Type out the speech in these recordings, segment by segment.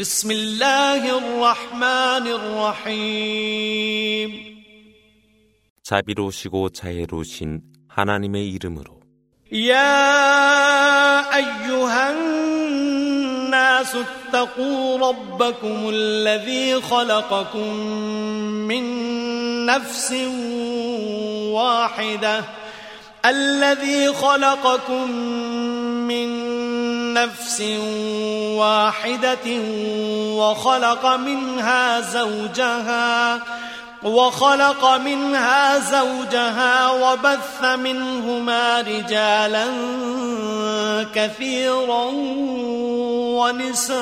بسم الله الرحمن الرحيم 자비로우시고 자애로우신 하나님의 이름으로 يا أيها الناس اتقوا ربكم الذي خلقكم من نفس واحدة الذي خلقكم من نفس واحدة وخلق منها زوجها وخلق منها زوجها وبث منهما رجالا كثيرا ونساء.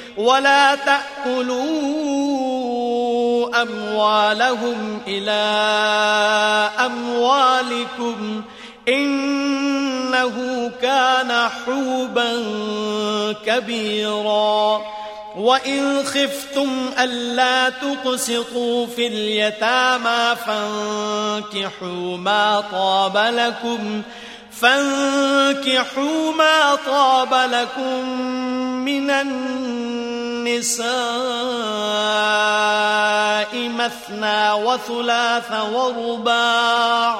ولا تأكلوا أموالهم إلى أموالكم إنه كان حوبا كبيرا. وإن خفتم ألا تقسطوا في اليتامى فانكحوا ما طاب لكم فانكحوا ما طاب لكم من النساء مثنى وثلاث ورباع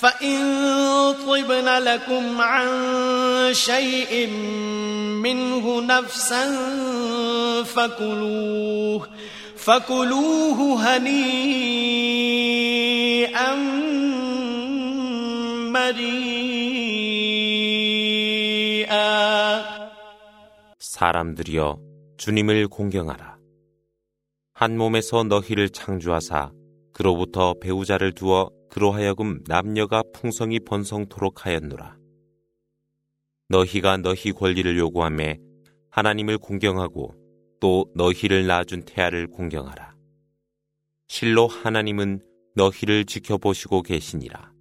فإن طبن لكم عن شيء منه نفسا فكلوه فكلوه هنيئا مريئا 사람들이여 주님을 공경하라. 한 몸에서 너희를 창조하사 그로부터 배우자를 두어 그로 하여금 남녀가 풍성히 번성토록 하였노라. 너희가 너희 권리를 요구함에 하나님을 공경하고 또 너희를 낳아준 태아를 공경하라. 실로 하나님은 너희를 지켜보시고 계시니라.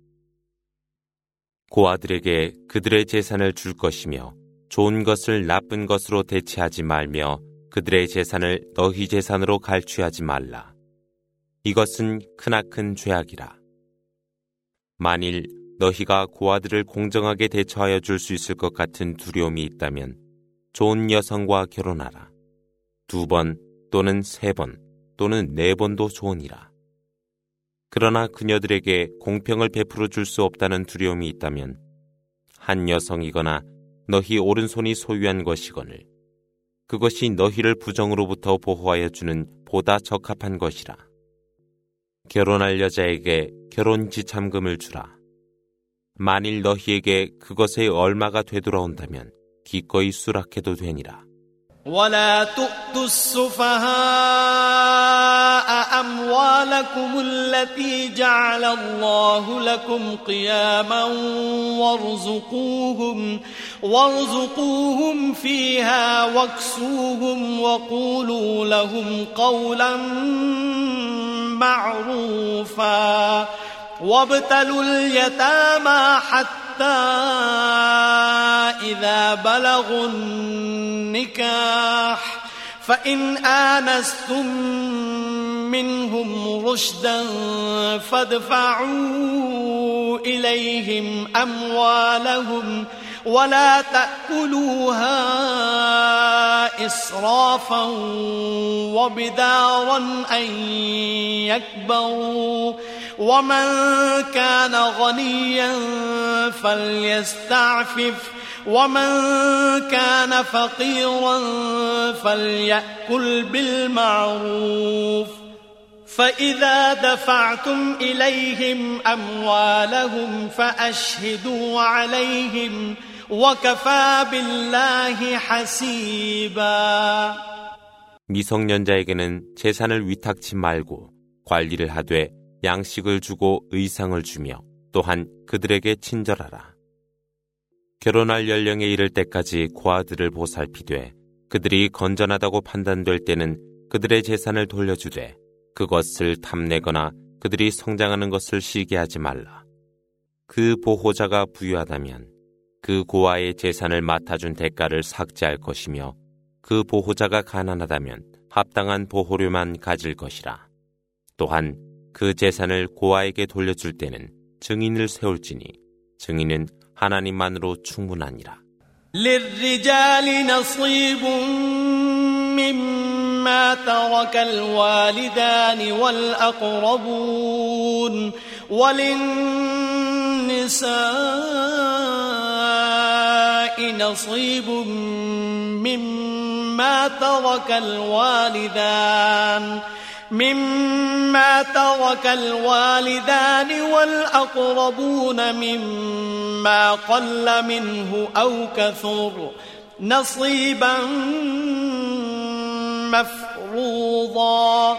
고아들에게 그들의 재산을 줄 것이며 좋은 것을 나쁜 것으로 대체하지 말며 그들의 재산을 너희 재산으로 갈취하지 말라. 이것은 크나큰 죄악이라. 만일 너희가 고아들을 공정하게 대처하여 줄 수 있을 것 같은 두려움이 있다면 좋은 여성과 결혼하라. 두 번 또는 세 번 또는 네 번도 좋으니라. 그러나 그녀들에게 공평을 베풀어 줄 수 없다는 두려움이 있다면 한 여성이거나 너희 오른손이 소유한 것이거늘 그것이 너희를 부정으로부터 보호하여 주는 보다 적합한 것이라. 결혼할 여자에게 결혼 지참금을 주라. 만일 너희에게 그것의 얼마가 되돌아온다면 기꺼이 수락해도 되니라. ولا تؤتوا السفهاء أموالكم التي جعل الله لكم قياما وارزقوهم وارزقوهم فيها واكسوهم وقولوا لهم قولا معروفا وابتلوا اليتامى حتى إذا بلغوا النكاح فإن آنستم منهم رشدا فادفعوا إليهم أموالهم ولا تأكلوها إسرافا وبدارا أن يكبروا ومن كان غنيا فليستعفف ومن كان فقيرا فليأكل بالمعروف فإذا دفعتم إليهم أموالهم فأشهدوا عليهم وكفى بالله حسيبا 미성년자에게는 재산을 위탁치 말고 관리를 하되 양식을 주고 의상을 주며 또한 그들에게 친절하라. 결혼할 연령에 이를 때까지 고아들을 보살피되 그들이 건전하다고 판단될 때는 그들의 재산을 돌려주되 그것을 탐내거나 그들이 성장하는 것을 시기하지 말라. 그 보호자가 부유하다면 그 고아의 재산을 맡아준 대가를 삭제할 것이며 그 보호자가 가난하다면 합당한 보호료만 가질 것이라. 또한 그 재산을 고아에게 돌려줄 때는 증인을 세울지니 증인은 하나님만으로 충분하니라. للرجال نصيب مما ترك الوالدان والأقربون وللنساء نصيب مما ترك الوالدان مما ترك الوالدان والأقربون مما قل منه أو كثر نصيبا مفروضا.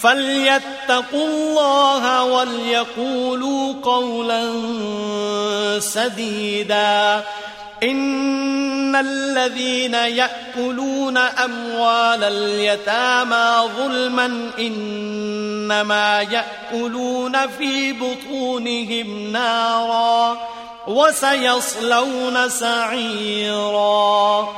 فليتقوا الله وليقولوا قولا سديدا إن الذين يأكلون أموال اليتامى ظلما إنما يأكلون في بطونهم نارا وسيصلون سعيرا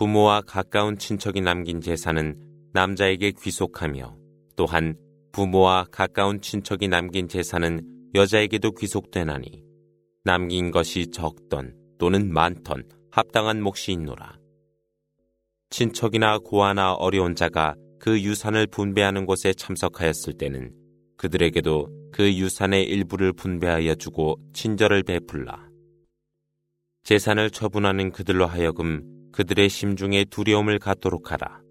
부모와 가까운 친척이 남긴 재산은 남자에게 귀속하며 또한 부모와 가까운 친척이 남긴 재산은 여자에게도 귀속되나니 남긴 것이 적던 또는 많던 합당한 몫이 있노라. 친척이나 고아나 어려운 자가 그 유산을 분배하는 곳에 참석하였을 때는 그들에게도 그 유산의 일부를 분배하여 주고 친절을 베풀라. 재산을 처분하는 그들로 하여금 그들의 심중에 두려움을 갖도록 하라.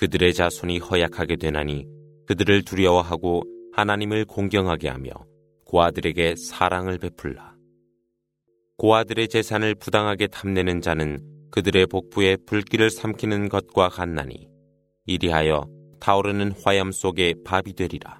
그들의 자손이 허약하게 되나니 그들을 두려워하고 하나님을 공경하게 하며 고아들에게 사랑을 베풀라. 고아들의 재산을 부당하게 탐내는 자는 그들의 복부에 불길을 삼키는 것과 같나니 이리하여 타오르는 화염 속에 밥이 되리라.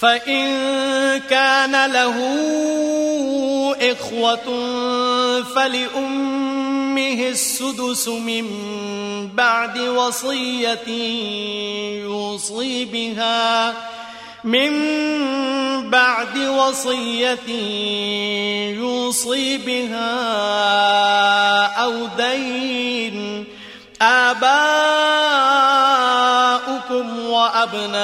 فإن كان له إخوة فلأمه السدس من بعد وصية يوصي بها من بعد وصية يوصي بها أو دين آباؤكم وأبناؤكم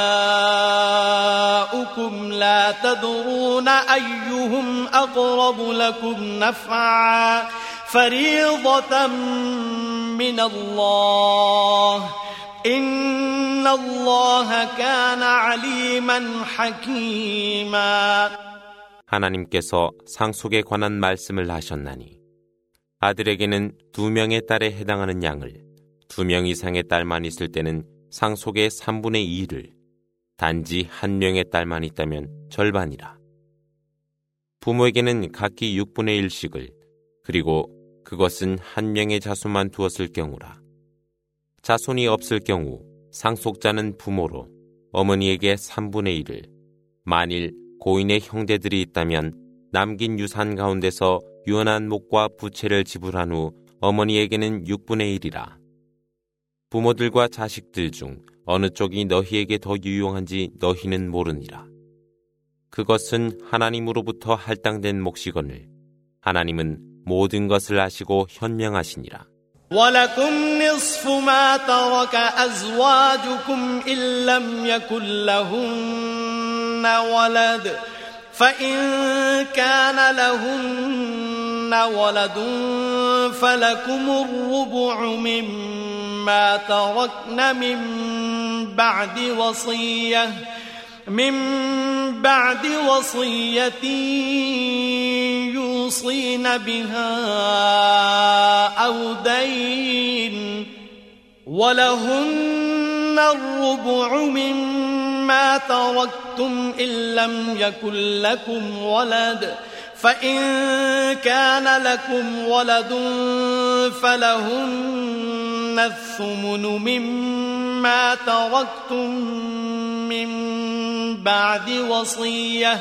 لا تدرون أيهم أقرب لكم نفعا فريضة من الله إن الله كان عليما حكيما 하나님께서 상속에 관한 말씀을 하셨나니 아들에게는 두 명의 딸에 해당하는 양을 두 명 이상의 딸만 있을 때는 상속의 3분의 2를 단지 한 명의 딸만 있다면 절반이라. 부모에게는 각기 6분의 1씩을 그리고 그것은 한 명의 자손만 두었을 경우라. 자손이 없을 경우 상속자는 부모로 어머니에게 3분의 1을 만일 고인의 형제들이 있다면 남긴 유산 가운데서 유언한 목과 부채를 지불한 후 어머니에게는 6분의 1이라. 부모들과 자식들 중 어느 쪽이 너희에게 더 유용한지 너희는 모르니라. 그것은 하나님으로부터 할당된 몫이거늘 하나님은 모든 것을 아시고 현명하시니라. ولكم نصف ما ترك أزواجكم إن لم يكن لهن ولد فإن كان لهن ولد فلكم الربع مما تركن من بعد وصية من بعد وصية يوصين بها أو دين ولهن الربع مما تركتم إن لم يكن لكم ولد فإن كان لكم ولد فلهن الثمن مما تركتم من بعد وصية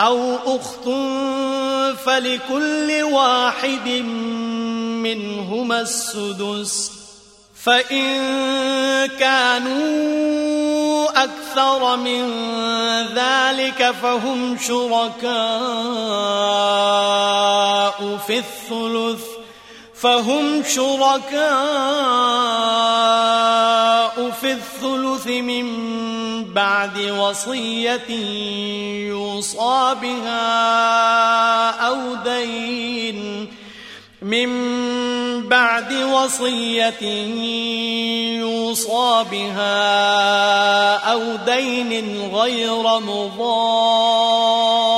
أو أخت فلكل واحد منهما السدس فإن كانوا أكثر من ذلك فهم شركاء في الثلث فهم شركاء في الثلث من بعد وصية يوصى بها أو دين من بعد وصية يوصى بها أو دين غير مضار.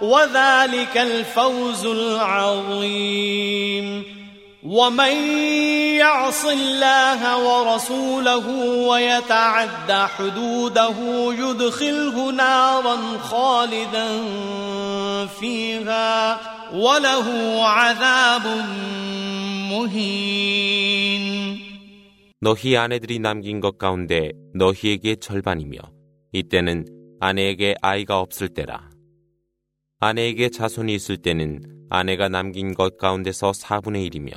وذلك الفوز العظيم ومن يعص الله ورسوله ويتعد حدوده يدخله نارا خالدا فيها وله عذاب مهين 너희 아내들이 남긴 것 가운데 너희에게 절반이며 이때는 아내에게 아이가 없을 때라. 아내에게 자손이 있을 때는 아내가 남긴 것 가운데서 4분의 1이며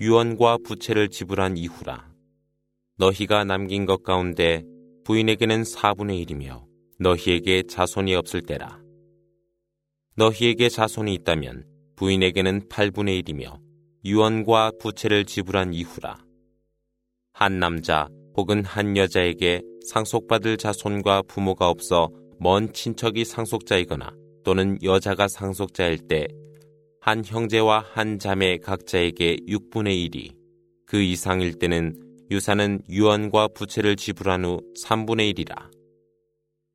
유언과 부채를 지불한 이후라. 너희가 남긴 것 가운데 부인에게는 4분의 1이며 너희에게 자손이 없을 때라. 너희에게 자손이 있다면 부인에게는 8분의 1이며 유언과 부채를 지불한 이후라. 한 남자 혹은 한 여자에게 상속받을 자손과 부모가 없어 먼 친척이 상속자이거나 또는 여자가 상속자일 때 한 형제와 한 자매 각자에게 6분의 1이 그 이상일 때는 유산은 유언과 부채를 지불한 후 3분의 1이라.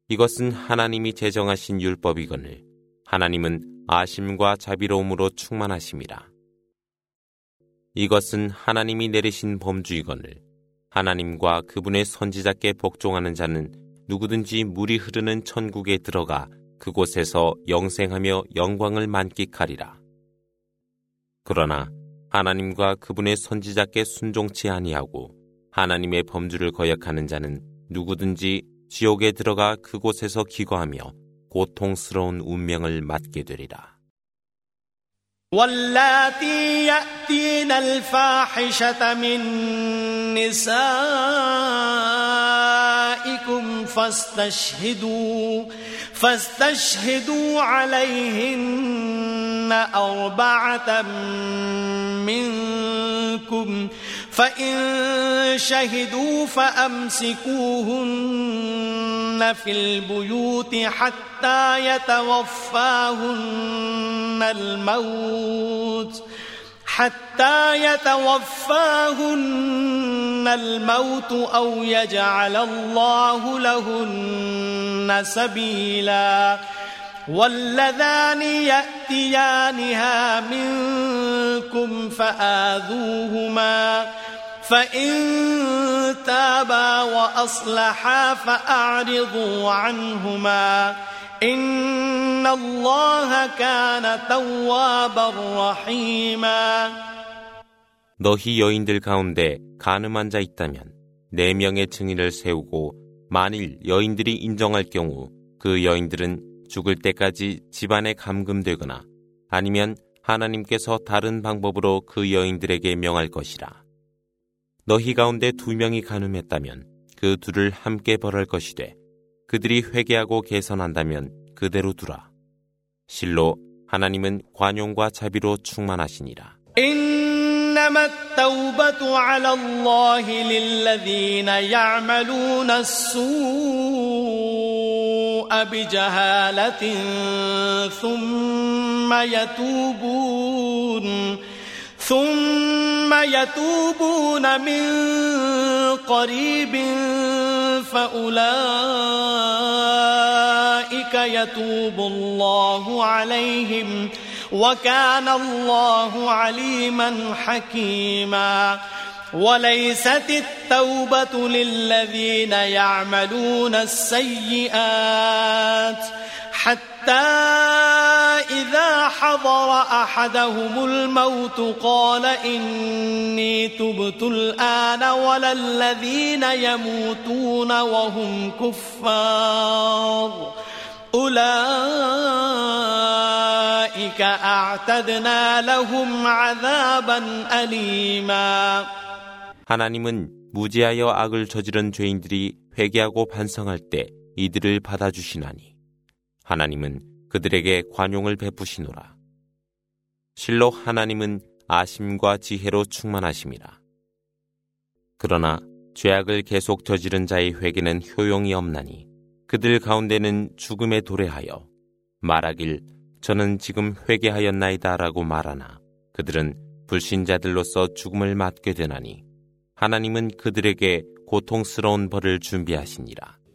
이것은 하나님이 제정하신 율법이거늘 하나님은 아심과 자비로움으로 충만하심이라. 이것은 하나님이 내리신 범주이거늘 하나님과 그분의 선지자께 복종하는 자는 누구든지 물이 흐르는 천국에 들어가 그곳에서 영생하며 영광을 만끽하리라. 그러나 하나님과 그분의 선지자께 순종치 아니하고 하나님의 범주를 거역하는 자는 누구든지 지옥에 들어가 그곳에서 기거하며 고통스러운 운명을 맞게 되리라. واللاتي يأتين الفاحشة من نسائكم فاستشهدوا فاستشهدوا عليهن أربعة منكم فإن شهدوا فأمسكوهن في البيوت حتى يتوفاهن الموت. حتى يتوفاهن الموت أو يجعل الله لهن سبيلا. واللذان يأتيانها منكم فآذوهما. فإن تابا وأصلحا فأعرضوا عنهما إن الله كان توابا رحيما 너희 여인들 가운데 가늠한 자 있다면 네 명의 증인을 세우고 만일 여인들이 인정할 경우 그 여인들은 죽을 때까지 집안에 감금되거나 아니면 하나님께서 다른 방법으로 그 여인들에게 명할 것이라. 너희 가운데 두 명이 가늠했다면 그 둘을 함께 벌할 것이되 그들이 회개하고 개선한다면 그대로 두라. 실로 하나님은 관용과 자비로 충만하시니라. إنما التوبة على الله للذين يعملون السوء بجهالة ثم يتوبون ثم يتوبون من قريب فأولئك يتوب الله عليهم وكان الله عليما حكيما. وليست التوبة للذين يعملون السيئات حتى إذا حضر أحدهم الموت قال إني تبت الآن ولا الذين يموتون وهم كفار أولئك أعتدنا لهم عذابا أليما 하나님은 무지하여 악을 저지른 죄인들이 회개하고 반성할 때 이들을 받아주시나니 하나님은 그들에게 관용을 베푸시노라. 실로 하나님은 아심과 지혜로 충만하심이라. 그러나 죄악을 계속 저지른 자의 회개는 효용이 없나니 그들 가운데는 죽음에 도래하여 말하길 저는 지금 회개하였나이다라고 말하나 그들은 불신자들로서 죽음을 맞게 되나니 하나님은 그들에게 고통스러운 벌을 준비하시니라.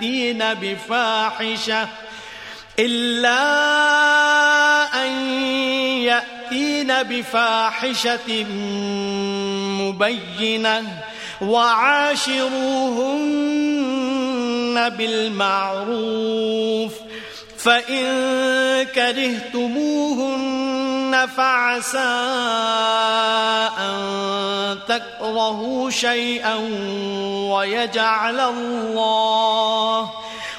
يأتين بفاحشة إلا أن يأتين بفاحشة مبينة وعاشروهن بالمعروف فإن كرهتموهن فعسى أن تكرهوا شيئا ويجعل الله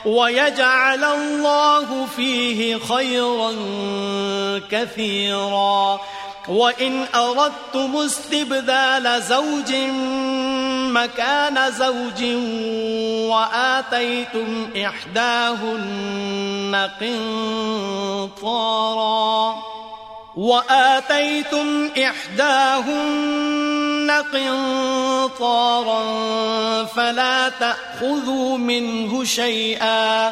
ويجعل الله فيه خيرا كثيرا وإن أردتم استبدال زوج مكان زوج وآتيتم إحداهن قنطارا وآتيتم إحداهن قنطارا فلا تأخذوا منه شيئا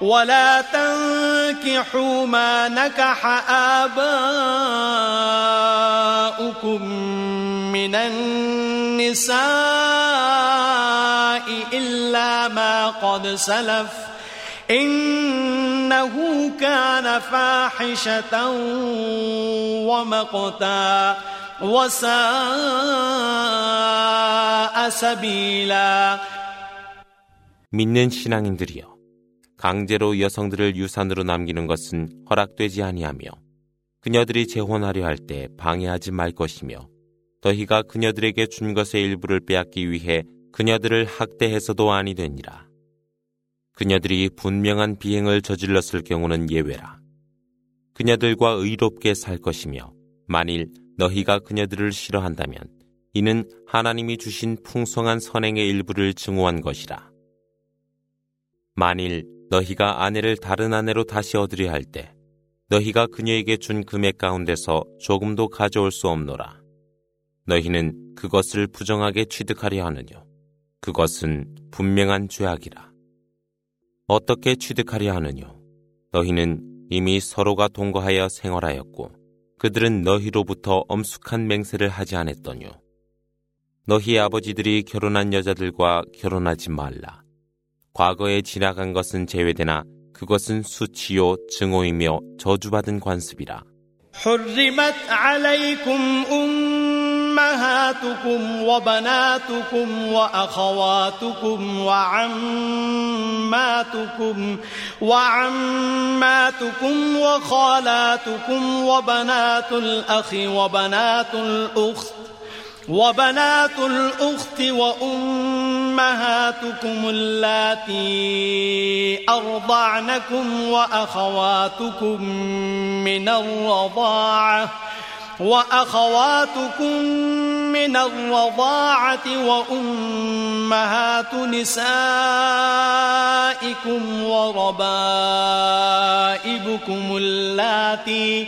ولا تنكحوا ما نكح آباؤكم من النساء إلا ما قد سلف إنه كان فاحشة ومقتا وساء سبيلا 믿는 신앙인들이여 강제로 여성들을 유산으로 남기는 것은 허락되지 아니하며 그녀들이 재혼하려 할 때 방해하지 말 것이며 너희가 그녀들에게 준 것의 일부를 빼앗기 위해 그녀들을 학대해서도 아니 되니라. 그녀들이 분명한 비행을 저질렀을 경우는 예외라. 그녀들과 의롭게 살 것이며 만일 너희가 그녀들을 싫어한다면 이는 하나님이 주신 풍성한 선행의 일부를 증오한 것이라. 만일 너희가 아내를 다른 아내로 다시 얻으려 할 때 너희가 그녀에게 준 금액 가운데서 조금도 가져올 수 없노라. 너희는 그것을 부정하게 취득하려 하느뇨. 그것은 분명한 죄악이라. 어떻게 취득하려 하느뇨? 너희는 이미 서로가 동거하여 생활하였고 그들은 너희로부터 엄숙한 맹세를 하지 않았더뇨. 너희 아버지들이 결혼한 여자들과 결혼하지 말라. 과거에 지나간 것은 제외되나 그것은 수치요 증오이며 저주받은 관습이라. أمهاتكم وبناتكم وأخواتكم وعماتكم وعماتكم وخالاتكم وبنات الأخ وبنات الأخت وبنات الأخت وأمهاتكم اللاتي أرضعنكم وأخواتكم من الرضاعة وأخواتكم من الرضاعة وأمهات نسائكم وربائبكم اللاتي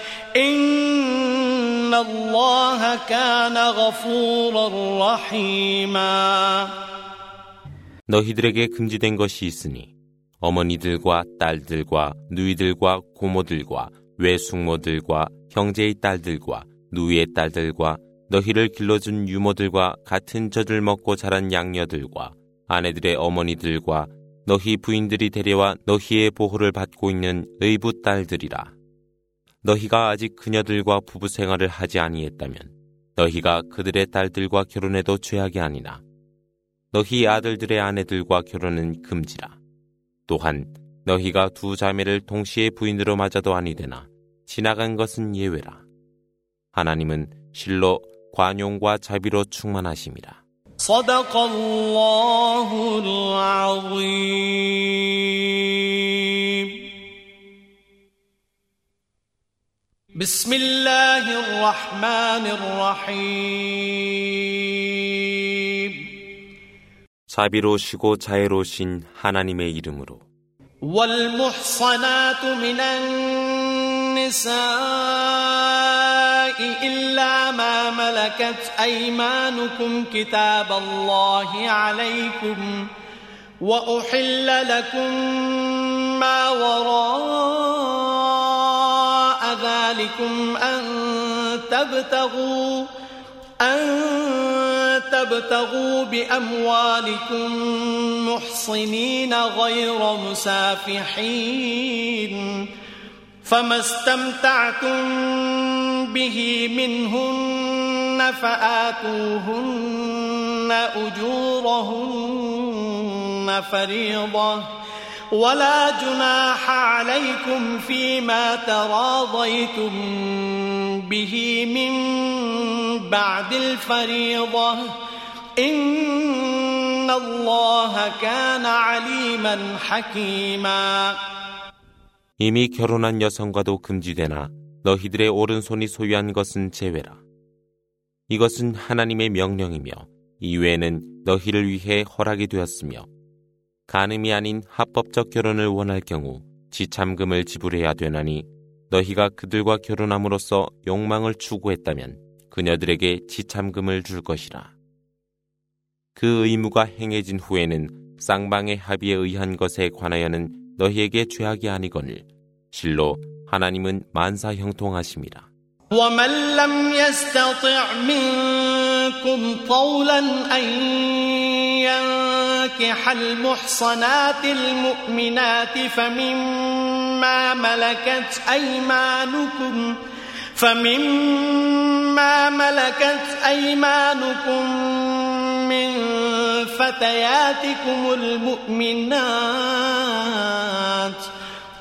إن الله كان غفورا رحيما 너희들에게 금지된 것이 있으니 어머니들과 딸들과 누이들과 고모들과 외숙모들과 형제의 딸들과 누이의 딸들과 너희를 길러준 유모들과 같은 젖을 먹고 자란 양녀들과 아내들의 어머니들과 너희 부인들이 데려와 너희의 보호를 받고 있는 의붓 딸들이라. 너희가 아직 그녀들과 부부 생활을 하지 아니했다면 너희가 그들의 딸들과 결혼해도 죄악이 아니나 너희 아들들의 아내들과 결혼은 금지라. 또한 너희가 두 자매를 동시에 부인으로 맞아도 아니되나 지나간 것은 예외라. 하나님은 실로 관용과 자비로 충만하심이라. بسم الله الرحمن الرحيم 자비로우시고 자애로우신 하나님의 이름으로 والمحصنات من النساء إلا ما ملكت أيمانكم كتاب الله عليكم وأحل لكم ما وراء ذلكم أن تبتغوا أن تبتغوا بأموالكم محصنين غير مسافحين. فما استمتعتم به منهن فآتوهن أجورهن فريضة. ولا جناح عليكم فيما تراضيتم به من بعد الفريضة إن الله كان عليما حكيما 이미 결혼한 여성과도 금지되나 너희들의 오른손이 소유한 것은 제외라. 이것은 하나님의 명령이며 이외에는 너희를 위해 허락이 되었으며 가늠이 아닌 합법적 결혼을 원할 경우 지참금을 지불해야 되나니 너희가 그들과 결혼함으로써 욕망을 추구했다면 그녀들에게 지참금을 줄 것이라. 그 의무가 행해진 후에는 쌍방의 합의에 의한 것에 관하여는 너희에게 죄악이 아니거늘 실로 하나님은 만사 형통하심이라. ومن لم يستطع منكم طولا أن ينكح المحصنات المؤمنات فمما ملكت أيمانكم فمما ملكت أيمانكم من فتياتكم المؤمنات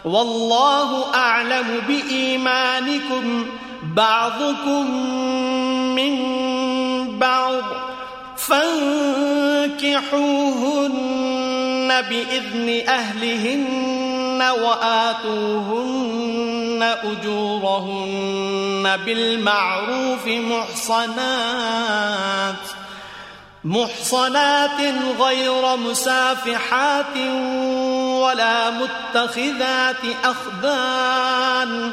والله أعلم بإيمانكم بعضكم من بعض فانكحوهن بإذن أهلهن وآتوهن أجورهن بالمعروف محصنات محصنات غير مسافحات ولا متخذات أخدان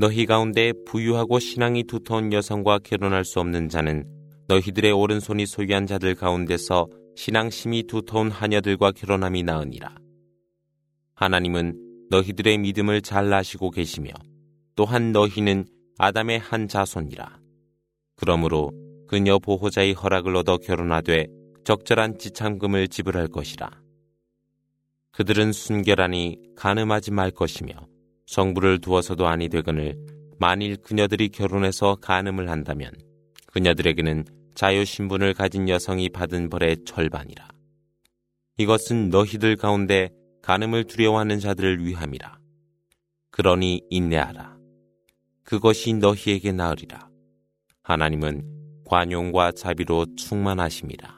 너희 가운데 부유하고 신앙이 두터운 여성과 결혼할 수 없는 자는 너희들의 오른손이 소유한 자들 가운데서 신앙심이 두터운 하녀들과 결혼함이 나으니라. 하나님은 너희들의 믿음을 잘 아시고 계시며 또한 너희는 아담의 한 자손이라. 그러므로 그녀 보호자의 허락을 얻어 결혼하되 적절한 지참금을 지불할 것이라. 그들은 순결하니 가늠하지 말 것이며 성부를 두어서도 아니 되거늘 만일 그녀들이 결혼해서 간음을 한다면 그녀들에게는 자유 신분을 가진 여성이 받은 벌의 절반이라. 이것은 너희들 가운데 간음을 두려워하는 자들을 위함이라. 그러니 인내하라. 그것이 너희에게 나으리라. 하나님은 관용과 자비로 충만하십니다.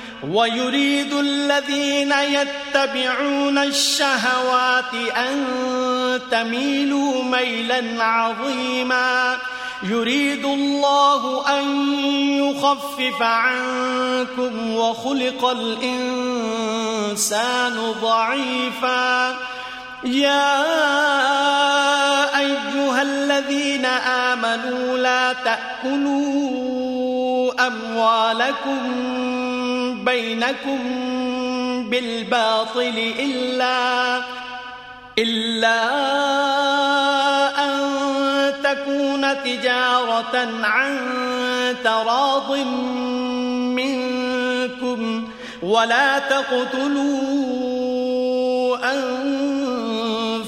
ويريد الذين يتبعون الشهوات أن تميلوا ميلا عظيما. يريد الله أن يخفف عنكم وخلق الإنسان ضعيفا. يا أيها الذين آمنوا لا تأكلوا أموالكم بينكم بالباطل إلا إلا أن تكون تجارة عن تراض منكم ولا تقتلوا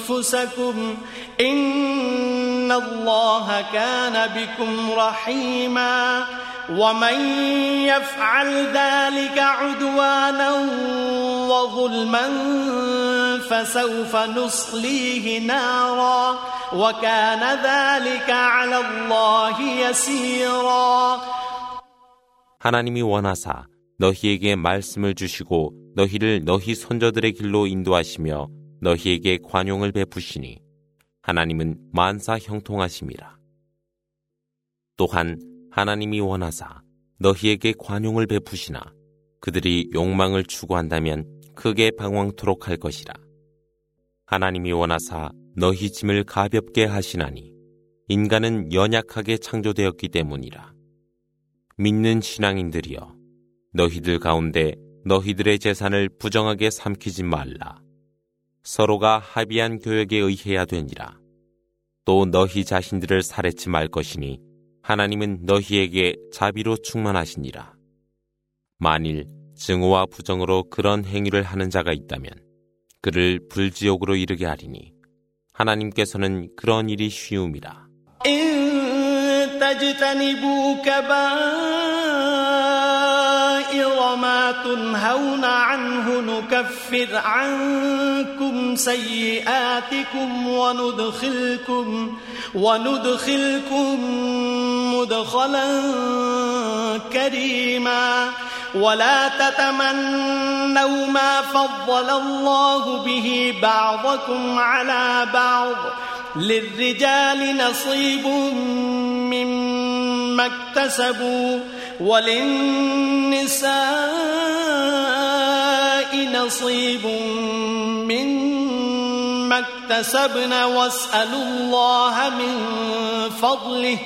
أنفسكم إن الله كان بكم رحيماً. ومن يفعل ذلك عدوانا وظلما فسوف نصليه نارا وكان ذلك على الله يسيرا 하나님이 원하사 너희에게 말씀을 주시고 너희를 너희 선조들의 길로 인도하시며 너희에게 관용을 베푸시니 하나님은 만사 형통하심이라. 또한 하나님이 원하사 너희에게 관용을 베푸시나 그들이 욕망을 추구한다면 크게 방황토록 할 것이라. 하나님이 원하사 너희 짐을 가볍게 하시나니 인간은 연약하게 창조되었기 때문이라. 믿는 신앙인들이여 너희들 가운데 너희들의 재산을 부정하게 삼키지 말라. 서로가 합의한 교역에 의해야 되니라. 또 너희 자신들을 살해치 말 것이니 하나님은 너희에게 자비로 충만하시니라. 만일 증오와 부정으로 그런 행위를 하는 자가 있다면 그를 불지옥으로 이르게 하리니 하나님께서는 그런 일이 쉬움이라. ما تنهون عنه نكفر عنكم سيئاتكم وندخلكم وندخلكم مدخلا كريما ولا تتمنوا ما فضل الله به بعضكم على بعض للرجال نصيب مما اكتسبوا وللنساء نصيب مما اكتسبن. واسألوا الله من فضله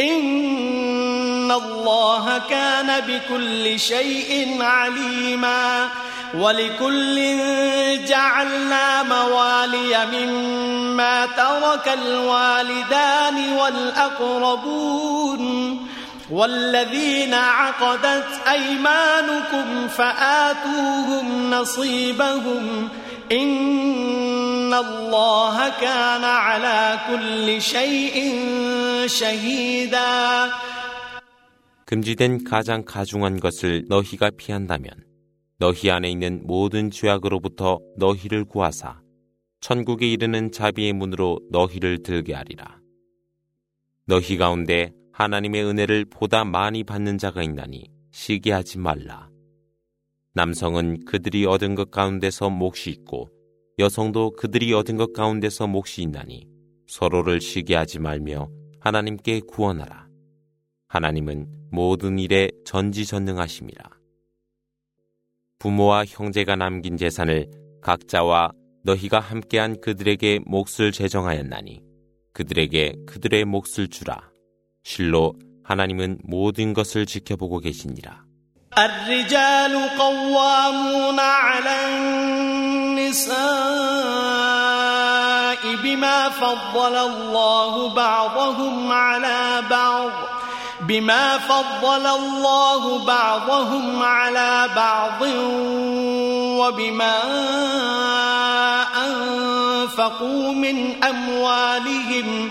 إن الله كان بكل شيء عليما ولكل جعلنا موالي مما ترك الوالدان والأقربون والذين عقدت أيمانكم فآتوهم نصيبهم إن الله كان على كل شيء شهيدا 금지된 가장 가중한 것을 너희가 피한다면 너희 안에 있는 모든 죄악으로부터 너희를 구하사 천국에 이르는 자비의 문으로 너희를 들게 하리라. 너희 가운데 하나님의 은혜를 보다 많이 받는 자가 있나니 시기하지 말라. 남성은 그들이 얻은 것 가운데서 몫이 있고 여성도 그들이 얻은 것 가운데서 몫이 있나니 서로를 시기하지 말며 하나님께 구원하라. 하나님은 모든 일에 전지전능하심이라. 부모와 형제가 남긴 재산을 각자와 너희가 함께한 그들에게 몫을 제정하였나니 그들에게 그들의 몫을 주라. 실로 하나님은 모든 것을 지켜보고 계시니라. الرجال قوامون على النساء بما فضل الله بعضهم على بعض بما فضل الله بعضهم على بعض وبما أنفقوا من أموالهم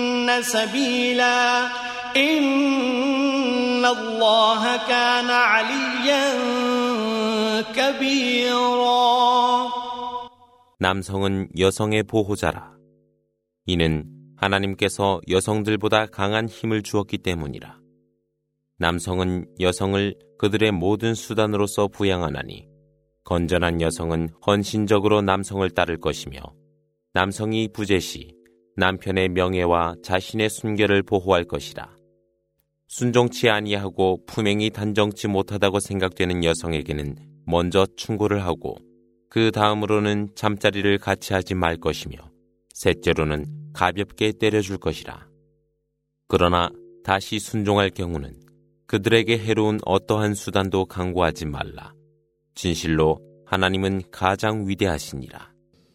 سبيلا إن الله كان عليا كبيرا 남성은 여성의 보호자라. 이는 하나님께서 여성들보다 강한 힘을 주었기 때문이라. 남성은 여성을 그들의 모든 수단으로서 부양하나니 건전한 여성은 헌신적으로 남성을 따를 것이며 남성이 부재시 남편의 명예와 자신의 순결을 보호할 것이라. 순종치 아니하고 품행이 단정치 못하다고 생각되는 여성에게는 먼저 충고를 하고 그 다음으로는 잠자리를 같이 하지 말 것이며 셋째로는 가볍게 때려줄 것이라. 그러나 다시 순종할 경우는 그들에게 해로운 어떠한 수단도 강구하지 말라. 진실로 하나님은 가장 위대하시니라.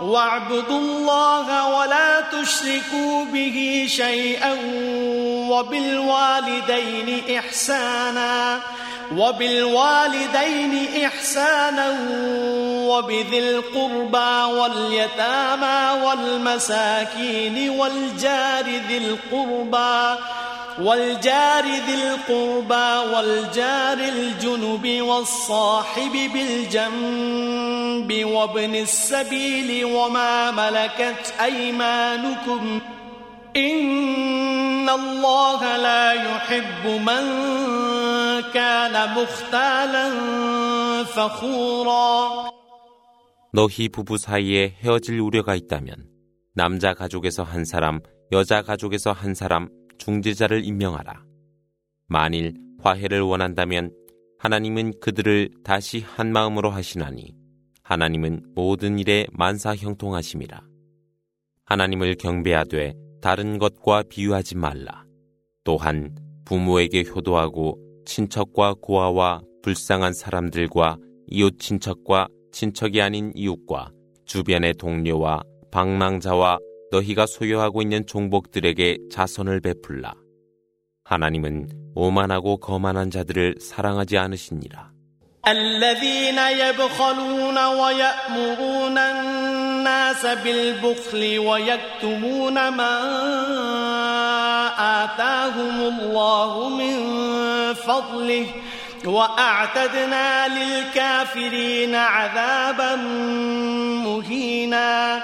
واعبدوا الله ولا تشركوا به شيئا وبالوالدين إحسانا وبالوالدين إحسانا وبذي القربى واليتامى والمساكين والجار ذي القربى والجار ذي القربى والجار الجنب والصاحب بالجنب وابن السبيل وما ملكت أيمانكم إن الله لا يحب من كان مختالا فخورا 너희 부부 사이에 헤어질 우려가 있다면 남자 가족에서 한 사람, 여자 가족에서 한 사람 중재자를 임명하라. 만일 화해를 원한다면 하나님은 그들을 다시 한 마음으로 하시나니 하나님은 모든 일에 만사 형통하심이라. 하나님을 경배하되 다른 것과 비유하지 말라. 또한 부모에게 효도하고 친척과 고아와 불쌍한 사람들과 이웃 친척과 친척이 아닌 이웃과 주변의 동료와 방랑자와 너희가 소유하고 있는 종복들에게 자선을 베풀라. 하나님은 오만하고 거만한 자들을 사랑하지 않으시니라. الذين يبخلون ويأمرون الناس بالبخل ويكتمون ما آتاهم الله من فضله وأعتدنا للكافرين عذابا مهينا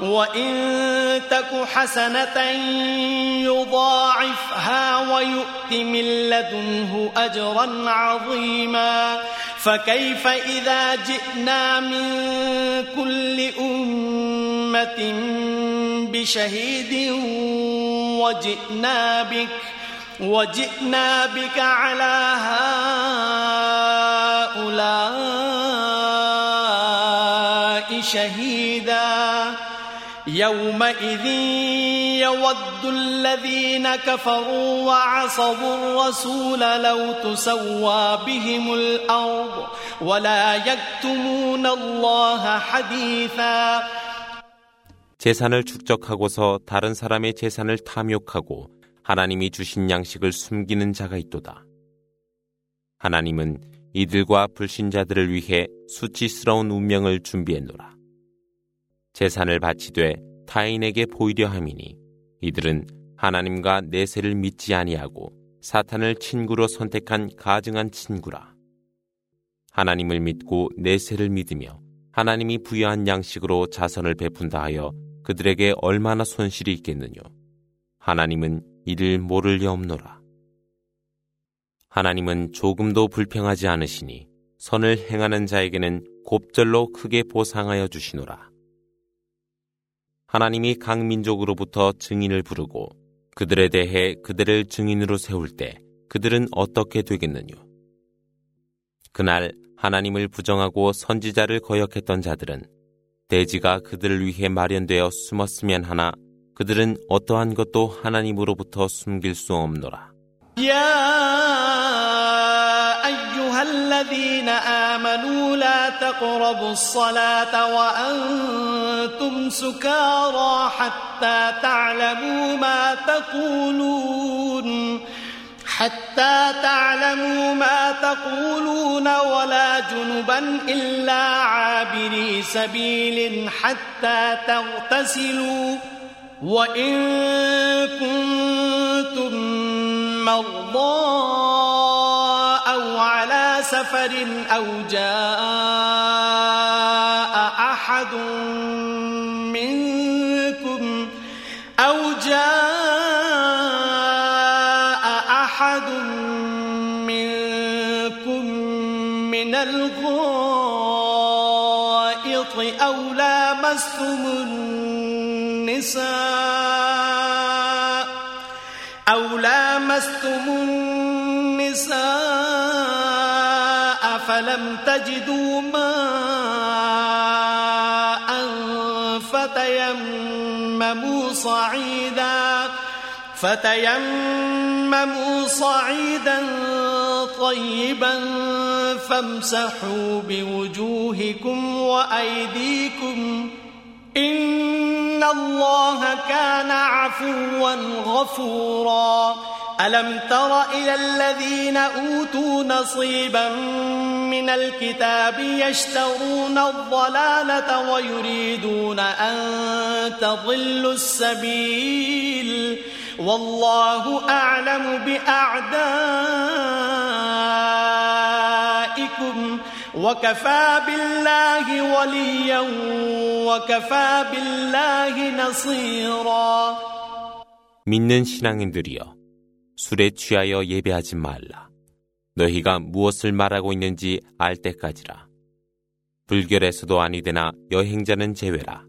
وإن تك حسنة يضاعفها ويؤت من لدنه أجرا عظيما فكيف إذا جئنا من كل أمة بشهيد وجئنا بك وجئنا بك على هؤلاء شهيدا يومئذ يود الذين كفروا وعصوا الرسول لو تسوى بهم الأرض ولا يكتمون الله حديثا 재산을 축적하고서 다른 사람의 재산을 탐욕하고 하나님이 주신 양식을 숨기는 자가 있도다. 하나님은 이들과 불신자들을 위해 수치스러운 운명을 준비했노라. 재산을 바치되 타인에게 보이려 함이니 이들은 하나님과 내세를 믿지 아니하고 사탄을 친구로 선택한 가증한 친구라. 하나님을 믿고 내세를 믿으며 하나님이 부여한 양식으로 자선을 베푼다 하여 그들에게 얼마나 손실이 있겠느뇨. 하나님은 이를 모를 리 없노라. 하나님은 조금도 불평하지 않으시니 선을 행하는 자에게는 곱절로 크게 보상하여 주시노라. 하나님이 각 민족으로부터 증인을 부르고 그들에 대해 그들을 증인으로 세울 때 그들은 어떻게 되겠느뇨? 그날 하나님을 부정하고 선지자를 거역했던 자들은 대지가 그들을 위해 마련되어 숨었으면 하나 그들은 어떠한 것도 하나님으로부터 숨길 수 없노라. 야 الذين آمنوا لا تقربوا الصلاة وأنتم سكارى حتى تعلموا ما تقولون حتى تعلموا ما تقولون ولا جنبا إلا عابري سبيل حتى تغتسلوا وإن كنتم مرضى سفر أو جاء أحد منكم أو جاء أحد منكم من الغائط أو لامستم النساء فلم تجدوا ماء فتيمموا صعيدا فتيمموا صعيدا طيبا فامسحوا بوجوهكم وأيديكم إن الله كان عفوا غفورا. ألم تر إلى الذين أوتوا نصيبا من الكتاب يشترون الضلالة ويريدون أن تضلوا السبيل؟ والله أعلم بأعدائكم. وكفى بالله وليا وكفى بالله نصيرا 믿는 신앙인들이여 술에 취하여 예배하지 말라. 너희가 무엇을 말하고 있는지 알 때까지라. 불결에서도 아니되나 여행자는 제외라.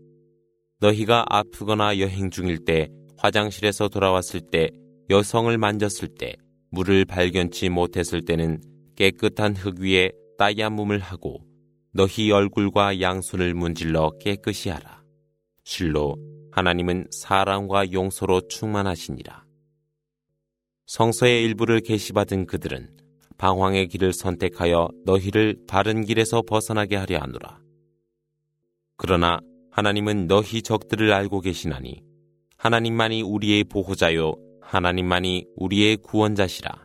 너희가 아프거나 여행 중일 때 화장실에서 돌아왔을 때 여성을 만졌을 때 물을 발견치 못했을 때는 깨끗한 흙 위에 따야몸을 하고 너희 얼굴과 양손을 문질러 깨끗이 하라. 실로 하나님은 사랑과 용서로 충만하시니라. 성서의 일부를 계시받은 그들은 방황의 길을 선택하여 너희를 바른 길에서 벗어나게 하려 하노라. 그러나 하나님은 너희 적들을 알고 계시나니 하나님만이 우리의 보호자요 하나님만이 우리의 구원자시라.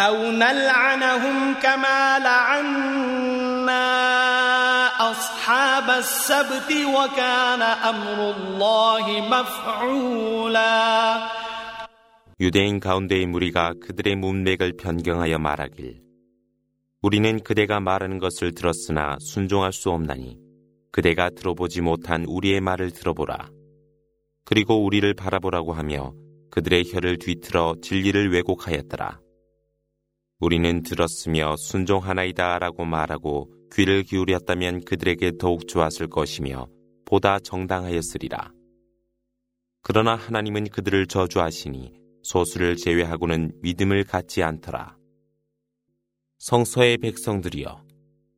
أو نلعنهم كما لعنا أصحاب السبت وكان أمر الله مفعولا 유대인 가운데의 무리가 그들의 문맥을 변경하여 말하길 우리는 그대가 말하는 것을 들었으나 순종할 수 없나니 그대가 들어보지 못한 우리의 말을 들어보라. 그리고 우리를 바라보라고 하며 그들의 혀를 뒤틀어 진리를 왜곡하였더라. 우리는 들었으며 순종하나이다 라고 말하고 귀를 기울였다면 그들에게 더욱 좋았을 것이며 보다 정당하였으리라. 그러나 하나님은 그들을 저주하시니 소수를 제외하고는 믿음을 갖지 않더라. 성서의 백성들이여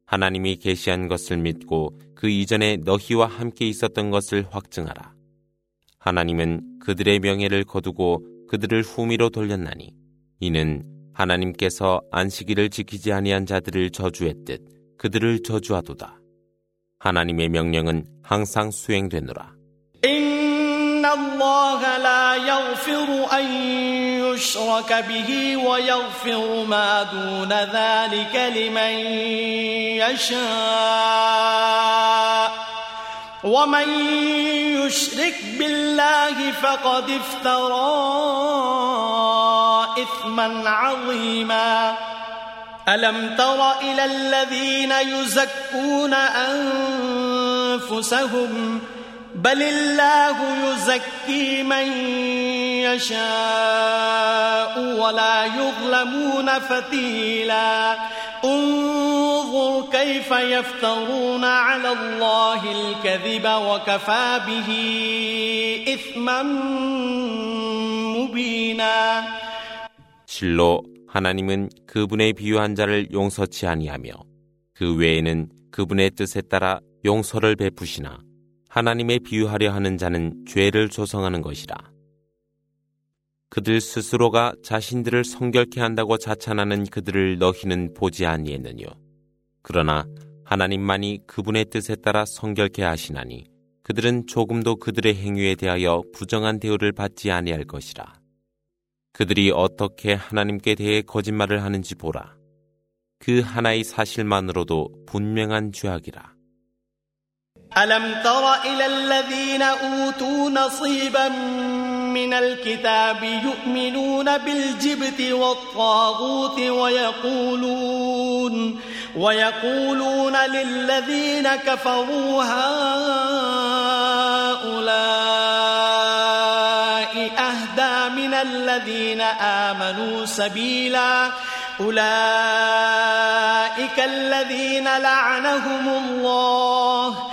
하나님이 계시한 것을 믿고 그 이전에 너희와 함께 있었던 것을 확증하라. 하나님은 그들의 명예를 거두고 그들을 후미로 돌렸나니 이는 하나님께서 안식일을 지키지 아니한 자들을 저주했듯 그들을 저주하도다. 하나님의 명령은 항상 수행되노라. إن الله لا يغفر أن يشرك به ويغفر ما دون ذلك لمن يشاء ومن يشرك بالله فقد افترى إثما عظيما ألم تر إلى الذين يزكون أنفسهم بل الله يزكي من يشاء ولا يظلمون فتيلا انظر كيف يفترون على الله الكذب وكفى به إثما مبينا 실로 하나님은 그분의 비유한 자를 용서치 아니하며 그 외에는 그분의 뜻에 따라 용서를 베푸시나 하나님의 비유하려 하는 자는 죄를 조성하는 것이라. 그들 스스로가 자신들을 성결케 한다고 자찬하는 그들을 너희는 보지 아니했느뇨. 그러나 하나님만이 그분의 뜻에 따라 성결케 하시나니 그들은 조금도 그들의 행위에 대하여 부정한 대우를 받지 아니할 것이라. 그들이 어떻게 하나님께 대해 거짓말을 하는지 보라. 그 하나의 사실만으로도 분명한 죄악이라. ألم تر إلى الذين أوتوا نصيبا من الكتاب يؤمنون بالجبت والطاغوت ويقولون ويقولون للذين كفروا هؤلاء أهدى من الذين آمنوا سبيلا أولئك الذين لعنهم الله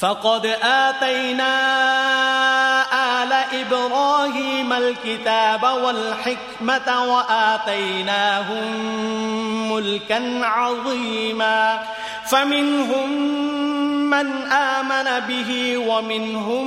فقد آتينا آل إبراهيم الكتاب والحكمة وآتيناهم ملكا عظيما. فمنهم من آمن به ومنهم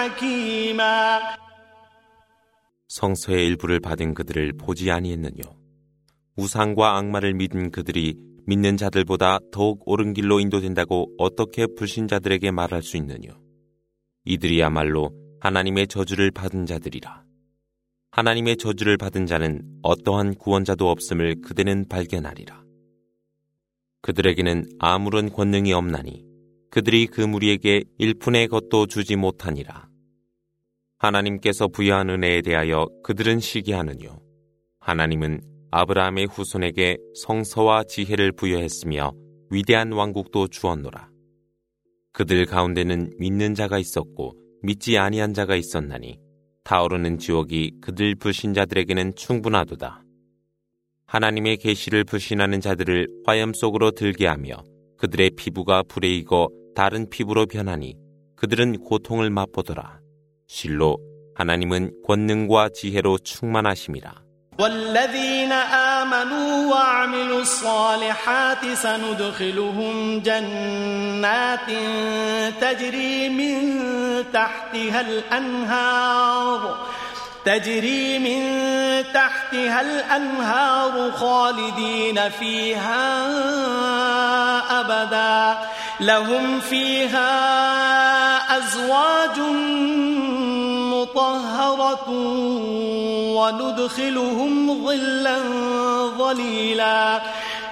성서의 일부를 받은 그들을 보지 아니했느뇨. 우상과 악마를 믿은 그들이 믿는 자들보다 더욱 옳은 길로 인도된다고 어떻게 불신자들에게 말할 수 있느뇨. 이들이야말로 하나님의 저주를 받은 자들이라. 하나님의 저주를 받은 자는 어떠한 구원자도 없음을 그대는 발견하리라. 그들에게는 아무런 권능이 없나니 그들이 그 무리에게 일푼의 것도 주지 못하니라. 하나님께서 부여한 은혜에 대하여 그들은 시기하느뇨. 하나님은 아브라함의 후손에게 성서와 지혜를 부여했으며 위대한 왕국도 주었노라. 그들 가운데는 믿는 자가 있었고 믿지 아니한 자가 있었나니 타오르는 지옥이 그들 불신자들에게는 충분하도다. 하나님의 계시를 불신하는 자들을 화염 속으로 들게 하며 그들의 피부가 불에 익어 다른 피부로 변하니 그들은 고통을 맛보더라. 실로 하나님은 권능과 지혜로 충만하심이라. والذين آمنوا وعملوا الصالحات سندخلهم جنات تجري من تحتها الأنهار تجري من تحتها الأنهار خالدين فيها أبدا. لهم فيها أزواج مطهرة وندخلهم ظلا ظليلا.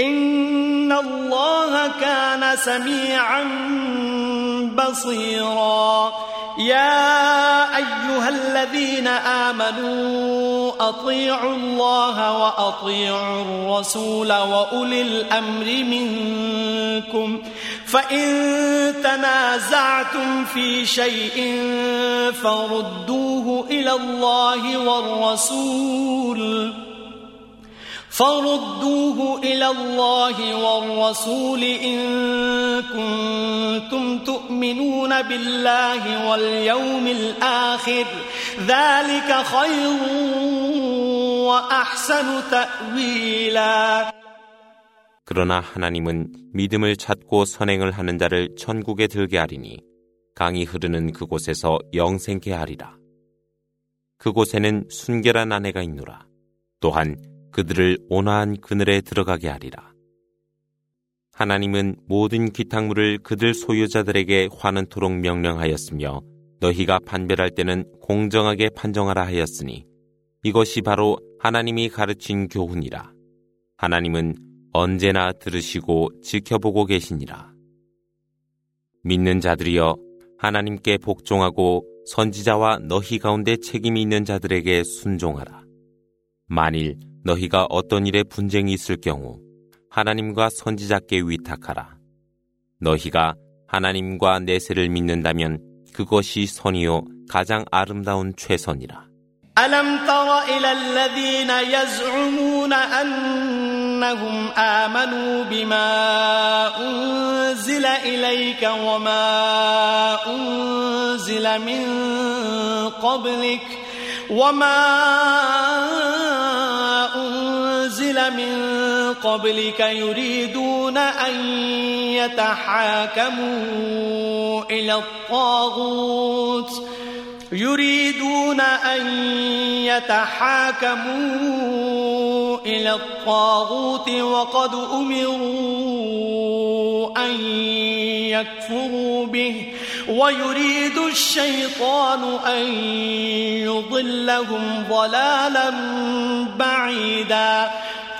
إن الله كان سميعا بصيرا. يا أيها الذين آمنوا أطيعوا الله وأطيعوا الرسول وأولي الأمر منكم. فإن تنازعتم في شيء فردوه إلى الله والرسول. فردوه إلى الله والرسول إن كنتم تؤمنون بالله واليوم الآخر ذلك خير وأحسن تأويلا 그러나 하나님은 믿음을 찾고 선행을 하는 자를 천국에 들게 하리니 강이 흐르는 그곳에서 영생케 하리라. 그곳에는 순결한 아내가 있노라. 또한 그들을 온화한 그늘에 들어가게 하리라. 하나님은 모든 기탁물을 그들 소유자들에게 환원토록 명령하였으며 너희가 판별할 때는 공정하게 판정하라 하였으니 이것이 바로 하나님이 가르친 교훈이라. 하나님은 언제나 들으시고 지켜보고 계시니라. 믿는 자들이여 하나님께 복종하고 선지자와 너희 가운데 책임이 있는 자들에게 순종하라. 만일 너희가 어떤 일에 분쟁이 있을 경우 하나님과 선지자께 위탁하라. 너희가 하나님과 내세를 믿는다면 그것이 선이요 가장 아름다운 최선이라. ألم تر إلى الذين يزعمون أنهم آمنوا بما أنزل إليك وما أنزل من قبلك وما أنزل من قبلك يريدون أن يتحاكموا إلى الطاغوت. يريدون أن يتحاكموا إلى الطاغوت وقد أمروا أن يكفروا به. ويريد الشيطان أن يضلهم ضلالا بعيدا.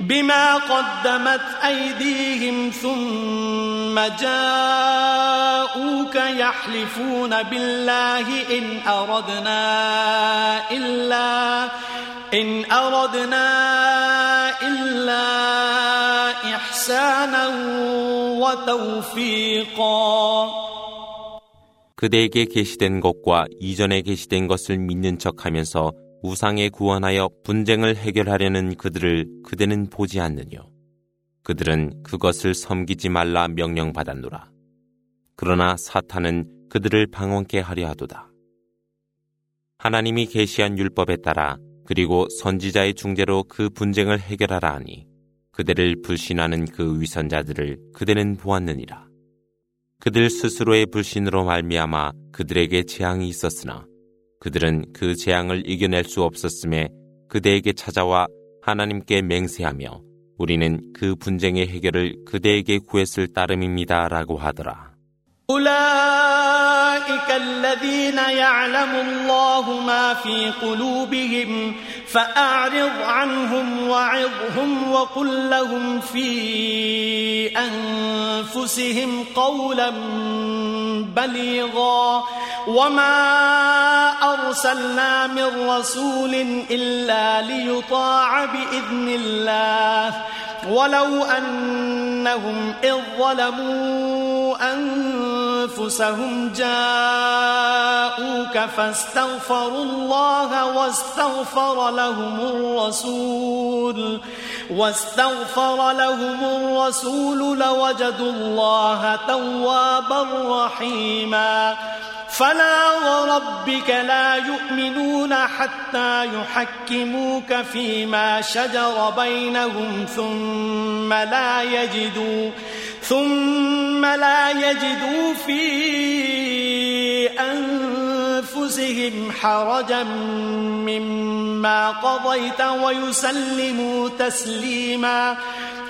بما قدمت أيديهم ثم جاءوك يحلفون بالله إن أردنا إلا إن أردنا إلا إحسانا وتوفيقا 그대에게 계시된 것과 이전에 계시된 것을 믿는 척하면서 우상에 구원하여 분쟁을 해결하려는 그들을 그대는 보지 않느뇨. 그들은 그것을 섬기지 말라 명령받았노라. 그러나 사탄은 그들을 방언케 하려 하도다. 하나님이 계시한 율법에 따라 그리고 선지자의 중재로 그 분쟁을 해결하라 하니 그대를 불신하는 그 위선자들을 그대는 보았느니라. 그들 스스로의 불신으로 말미암아 그들에게 재앙이 있었으나 그들은 그 재앙을 이겨낼 수 없었음에 그대에게 찾아와 하나님께 맹세하며 우리는 그 분쟁의 해결을 그대에게 구했을 따름입니다. 라고 하더라. أولئك الذين يعلم الله ما في قلوبهم فأعرض عنهم وعظهم وقل لهم في أنفسهم قولا بليغا وما أرسلنا من رسول إلا ليطاع بإذن الله ولو أنهم إذ ظلموا أن أنفسهم جاءوك فاستغفروا الله واستغفر لهم الرسول واستغفر لهم الرسول لوجدوا الله توابا رحيما. فلا وربك لا يؤمنون حتى يحكموك فيما شجر بينهم ثم لا يجدوا ثم لا يجدوا في أنفسهم حرجا مما قضيت ويسلموا تسليما.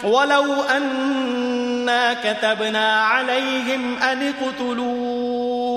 ولو أنا كتبنا عليهم أن اقتلوا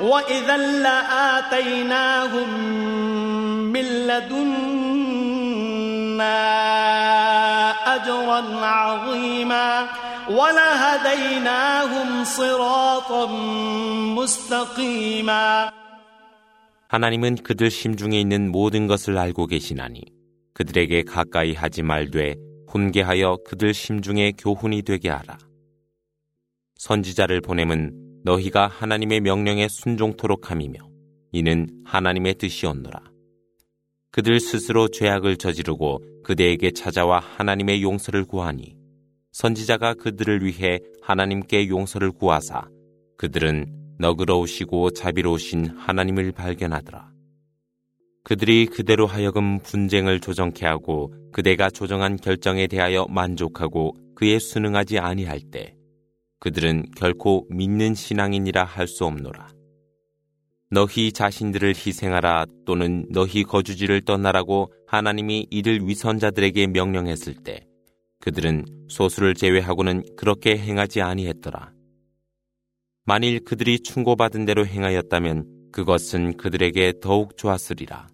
وإذا لآتيناهم من لدنا أجرا عظيما ولهديناهم صراطا مستقيما 하나님은 그들 심중에 있는 모든 것을 알고 계시나니 그들에게 가까이 하지 말되 훈계하여 그들 심중에 교훈이 되게 하라. 선지자를 보냄은 너희가 하나님의 명령에 순종토록 함이며 이는 하나님의 뜻이었노라. 그들 스스로 죄악을 저지르고 그대에게 찾아와 하나님의 용서를 구하니 선지자가 그들을 위해 하나님께 용서를 구하사 그들은 너그러우시고 자비로우신 하나님을 발견하더라. 그들이 그대로 하여금 분쟁을 조정케 하고 그대가 조정한 결정에 대하여 만족하고 그에 순응하지 아니할 때 그들은 결코 믿는 신앙인이라 할 수 없노라. 너희 자신들을 희생하라 또는 너희 거주지를 떠나라고 하나님이 이들 위선자들에게 명령했을 때 그들은 소수를 제외하고는 그렇게 행하지 아니했더라. 만일 그들이 충고받은 대로 행하였다면 그것은 그들에게 더욱 좋았으리라.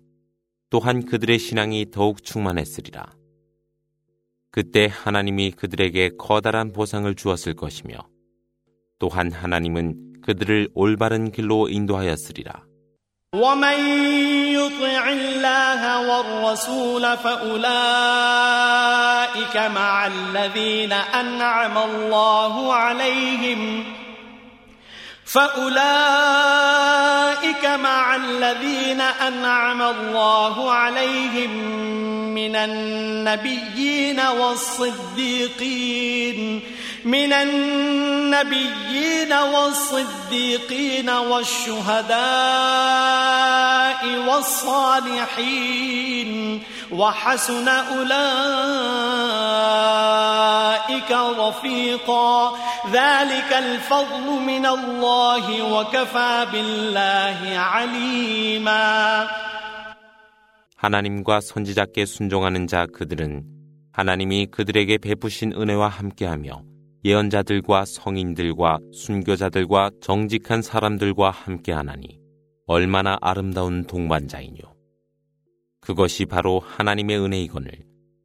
또한 그들의 신앙이 더욱 충만했으리라. 그때 하나님이 그들에게 커다란 보상을 주었을 것이며 또한 하나님은 그들을 올바른 길로 인도하였으리라. ومن يطع الله والرسول فأولئك مع الذين أنعم الله عليهم فأولئك مع الذين أنعم الله عليهم من النبيين والصديقين من النبيين والصديقين والشهداء والصالحين وحسن أولئك رفيقا ذلك الفضل من الله وكفى بالله عليما 하나님과 선지자께 순종하는 자 그들은 하나님이 그들에게 베푸신 은혜와 함께하며 예언자들과 성인들과 순교자들과 정직한 사람들과 함께하나니 얼마나 아름다운 동반자이뇨. 그것이 바로 하나님의 은혜이거늘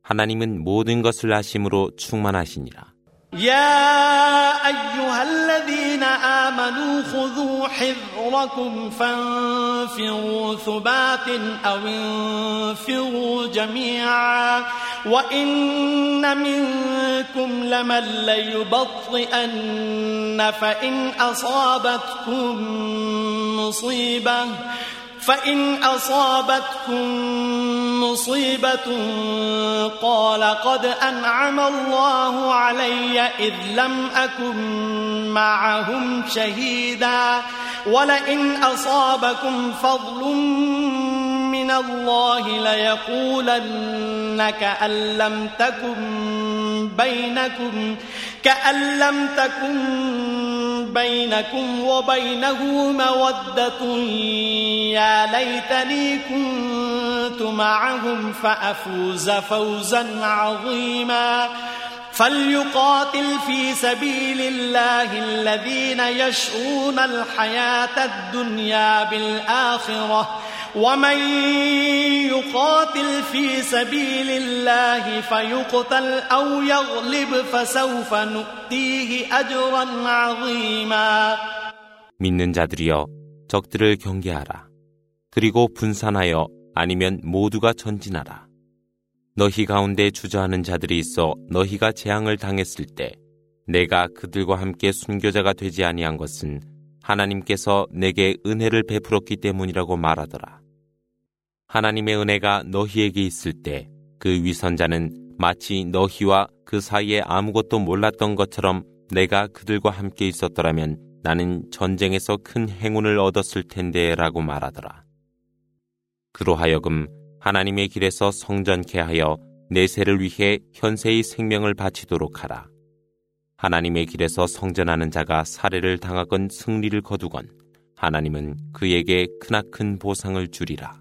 하나님은 모든 것을 아심으로 충만하시니라. يا أيها الذين آمنوا خذوا حذركم فانفروا ثبات أو انفروا جميعا وإن منكم لمن ليبطئن فإن أصابتكم مصيبة فإن أصابتكم مصيبة قال قد أنعم الله علي إذ لم أكن معهم شهيدا ولئن أصابكم فضل من الله ليقولن كأن لم تكن بينكم كأن لم تكن بينكم وبينه مودة. يا ليتني كنت معهم فأفوز فوزا عظيما. فليقاتل في سبيل الله الذين يشرون الحياة الدنيا بالآخرة ومن يقاتل في سبيل الله فيقتل أو يغلب فسوف نؤتيه أجرا عظيما 믿는 자들이여 적들을 경계하라. 그리고 분산하여 아니면 모두가 전진하라. 너희 가운데 주저하는 자들이 있어 너희가 재앙을 당했을 때 내가 그들과 함께 순교자가 되지 아니한 것은 하나님께서 내게 은혜를 베풀었기 때문이라고 말하더라. 하나님의 은혜가 너희에게 있을 때 그 위선자는 마치 너희와 그 사이에 아무것도 몰랐던 것처럼 내가 그들과 함께 있었더라면 나는 전쟁에서 큰 행운을 얻었을 텐데 라고 말하더라. 그로하여금 하나님의 길에서 성전케 하여 내세를 위해 현세의 생명을 바치도록 하라. 하나님의 길에서 성전하는 자가 살해를 당하건 승리를 거두건 하나님은 그에게 크나큰 보상을 주리라.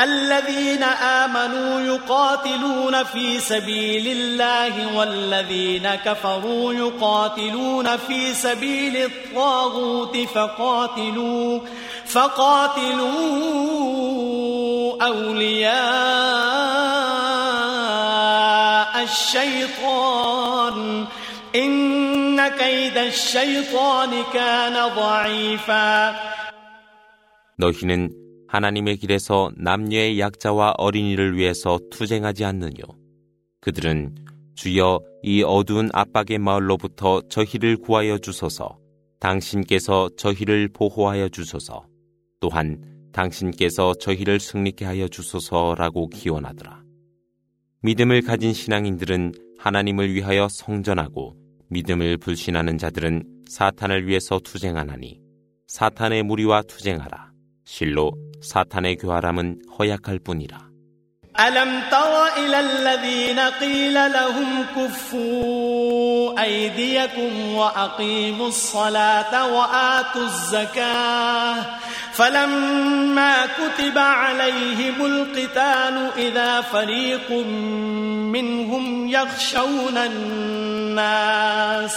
الذين آمنوا يقاتلون في سبيل الله والذين كفروا يقاتلون في سبيل الطاغوت فقاتلوا فقاتلوا أولياء الشيطان إن كيد الشيطان كان ضعيفا 너희는 하나님의 길에서 남녀의 약자와 어린이를 위해서 투쟁하지 않느뇨. 그들은 주여 이 어두운 압박의 마을로부터 저희를 구하여 주소서. 당신께서 저희를 보호하여 주소서. 또한 당신께서 저희를 승리케 하여 주소서라고 기원하더라. 믿음을 가진 신앙인들은 하나님을 위하여 성전하고 믿음을 불신하는 자들은 사탄을 위해서 투쟁하나니 사탄의 무리와 투쟁하라. 실로 사탄의 교활함은 허약할 뿐이라. ألم تر إلى الذين قيل لهم كفوا أيديكم وأقيموا الصلاة وآتوا الزكاة فلما كتب عليهم القتال إذا فريق منهم يخشون الناس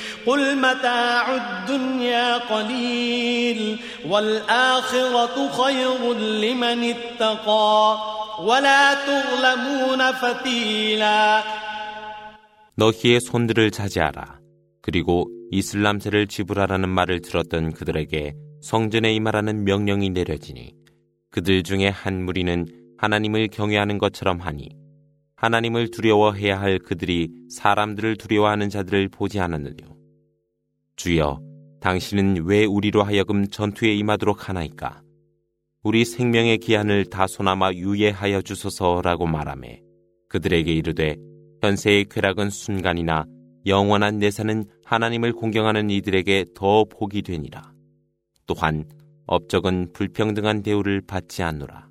قل متاع الدنيا قليل والآخرة خير لمن اتقى ولا تظلمون فتيلا 너희의 손들을 자제하라. 그리고 이슬람세를 지불하라는 말을 들었던 그들에게 성전에 임하라는 명령이 내려지니 그들 중에 한 무리는 하나님을 경외하는 것처럼 하니 하나님을 두려워해야 할 그들이 사람들을 두려워하는 자들을 보지 않았느뇨. 주여, 당신은 왜 우리로 하여금 전투에 임하도록 하나이까? 우리 생명의 기한을 다소나마 유예하여 주소서라고 말하매 그들에게 이르되 현세의 쾌락은 순간이나 영원한 내사는 하나님을 공경하는 이들에게 더 복이 되니라. 또한 업적은 불평등한 대우를 받지 않노라.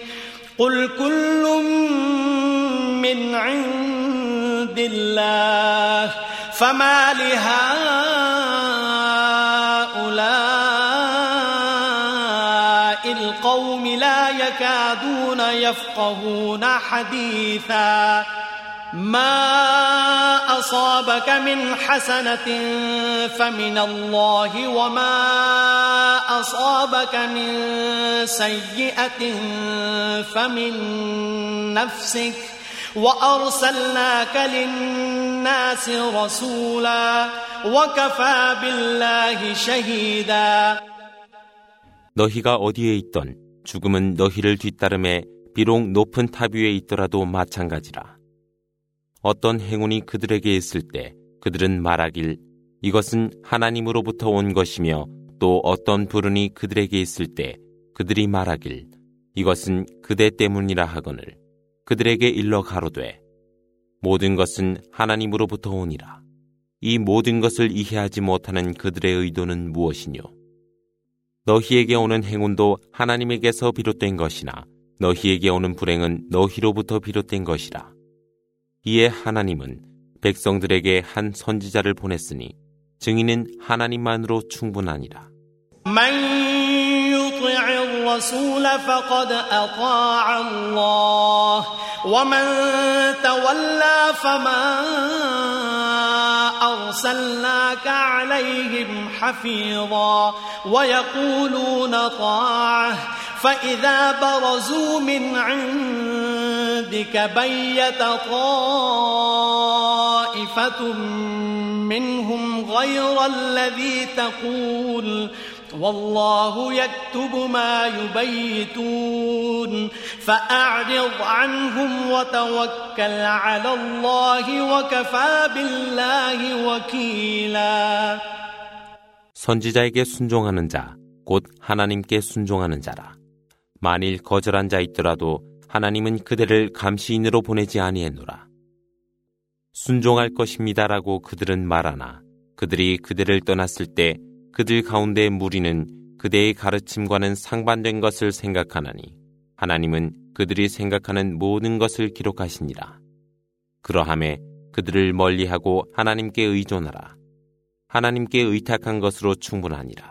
قل كل من عند الله فما لهؤلاء القوم لا يكادون يفقهون حديثا ما أصابك من حسنة فمن الله وما أصابك من سيئة فمن نفسك وأرسلناك للناس رسولا وكفى بالله شهيدا 너희가 어디에 있던 죽음은 너희를 뒤따름에 비록 높은 탑 위에 있더라도 마찬가지라. 어떤 행운이 그들에게 있을 때 그들은 말하길 이것은 하나님으로부터 온 것이며 또 어떤 불운이 그들에게 있을 때 그들이 말하길 이것은 그대 때문이라 하거늘 그들에게 일러 가로되 모든 것은 하나님으로부터 오니라. 이 모든 것을 이해하지 못하는 그들의 의도는 무엇이뇨? 너희에게 오는 행운도 하나님에게서 비롯된 것이나 너희에게 오는 불행은 너희로부터 비롯된 것이라. 이에 하나님은 백성들에게 한 선지자를 보냈으니 증인은 하나님만으로 충분하니라. الرسول فقد أطاع الله ومن تولى فما أرسلناك عليهم حفيظا ويقولون طاعة فإذا برزوا من عندك بيت طائفة منهم غير الذي تقول والله يكتب ما يبيتون فأعرض عنهم وتوكل على الله وكفى بالله وكيلا 선지자에게 순종하는 자, 곧 하나님께 순종하는 자라. 만일 거절한 자 있더라도 하나님은 그대를 감시인으로 보내지 아니했노라. 순종할 것입니다라고 그들은 말하나 그들이 그대를 떠났을 때 그들 가운데 무리는 그대의 가르침과는 상반된 것을 생각하나니 하나님은 그들이 생각하는 모든 것을 기록하시니라. 그러함에 그들을 멀리하고 하나님께 의존하라. 하나님께 의탁한 것으로 충분하니라.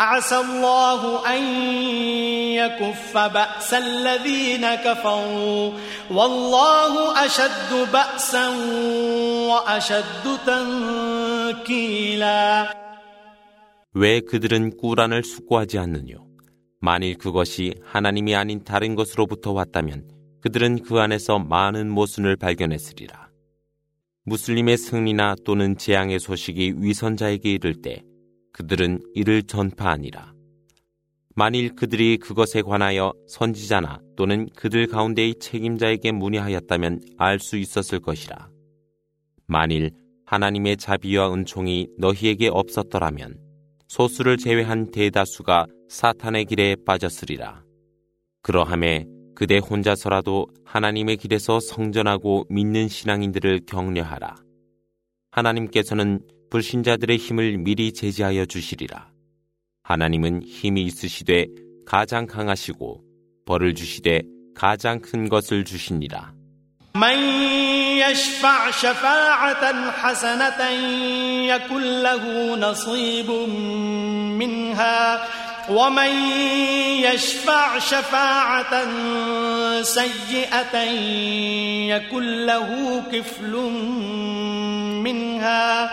عسى الله أن يكف بأس الذين كفروا والله أشد بأسا وأشد تنكيلا 왜 그들은 꾸란을 숙고하지 않느뇨? 만일 그것이 하나님이 아닌 다른 것으로부터 왔다면 그들은 그 안에서 많은 모순을 발견했으리라. 무슬림의 승리나 또는 재앙의 소식이 위선자에게 이를 때 그들은 이를 전파하니라. 만일 그들이 그것에 관하여 선지자나 또는 그들 가운데의 책임자에게 문의하였다면 알 수 있었을 것이라. 만일 하나님의 자비와 은총이 너희에게 없었더라면 소수를 제외한 대다수가 사탄의 길에 빠졌으리라. 그러함에 그대 혼자서라도 하나님의 길에서 성전하고 믿는 신앙인들을 격려하라. 하나님께서는 불신자들의 힘을 미리 제지하여 주시리라. 하나님은 힘이 있으시되 가장 강하시고 벌을 주시되 가장 큰 것을 주시니라. من يشفع شفاعة حسنة يكن له نصيب منها ومن يشفع شفاعة سيئة يكن له كفل منها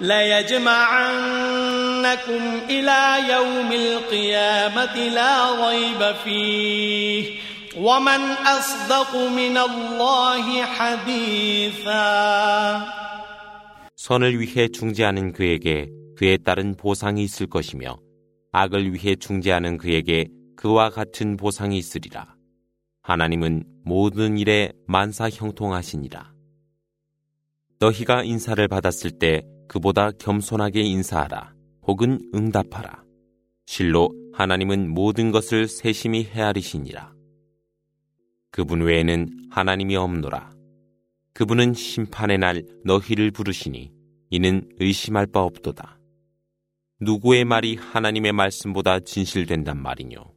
ليجمعنكم إلى يوم القيامة لا ريب فيه ومن أصدق من الله حديثا 선을 위해 중재하는 그에게 그에 따른 보상이 있을 것이며 악을 위해 중재하는 그에게 그와 같은 보상이 있으리라. 하나님은 모든 일에 만사 형통하시니라. 너희가 인사를 받았을 때 그보다 겸손하게 인사하라. 혹은 응답하라. 실로 하나님은 모든 것을 세심히 헤아리시니라. 그분 외에는 하나님이 없노라. 그분은 심판의 날 너희를 부르시니 이는 의심할 바 없도다. 누구의 말이 하나님의 말씀보다 진실된단 말이뇨.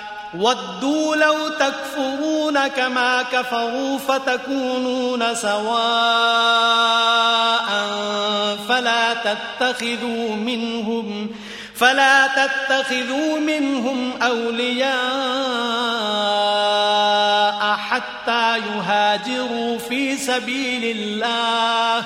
ودوا لو تكفرون كما كفروا فتكونون سواء فلا تتخذوا منهم فلا تتخذوا منهم أولياء حتى يهاجروا في سبيل الله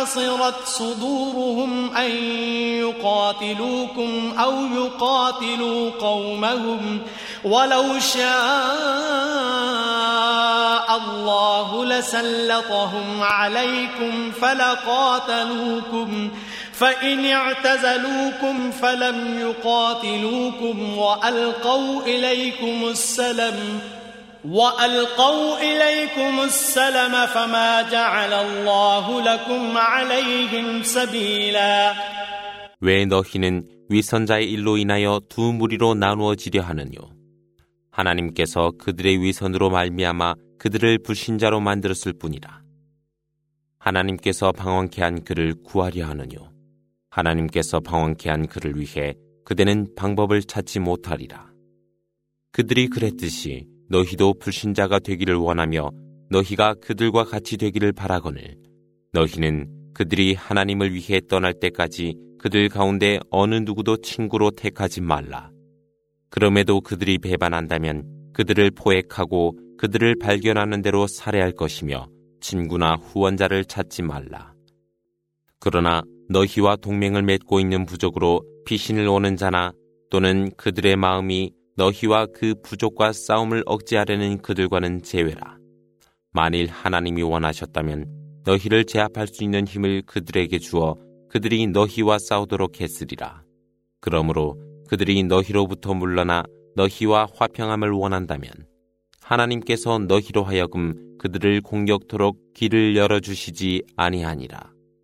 حصرت صدورهم أن يقاتلوكم أو يقاتلوا قومهم ولو شاء الله لسلطهم عليكم فلقاتلوكم فإن اعتزلوكم فلم يقاتلوكم وألقوا إليكم السلم وألقوا إليكم السلم فما جعل الله لكم عليهم سبيلا 왜 너희는 위선자의 일로 인하여 두 무리로 나누어지려 하느뇨? 하나님께서 그들의 위선으로 말미암아 그들을 불신자로 만들었을 뿐이라. 하나님께서 방황케 한 그를 구하려 하느뇨? 하나님께서 방황케 한 그를 위해 그대는 방법을 찾지 못하리라. 그들이 그랬듯이 너희도 불신자가 되기를 원하며 너희가 그들과 같이 되기를 바라거늘 너희는 그들이 하나님을 위해 떠날 때까지 그들 가운데 어느 누구도 친구로 택하지 말라. 그럼에도 그들이 배반한다면 그들을 포획하고 그들을 발견하는 대로 살해할 것이며 친구나 후원자를 찾지 말라. 그러나 너희와 동맹을 맺고 있는 부족으로 피신을 오는 자나 또는 그들의 마음이 너희와 그 부족과 싸움을 억제하려는 그들과는 제외라. 만일 하나님이 원하셨다면 너희를 제압할 수 있는 힘을 그들에게 주어 그들이 너희와 싸우도록 했으리라. 그러므로 그들이 너희로부터 물러나 너희와 화평함을 원한다면 하나님께서 너희로 하여금 그들을 공격토록 길을 열어주시지 아니하니라.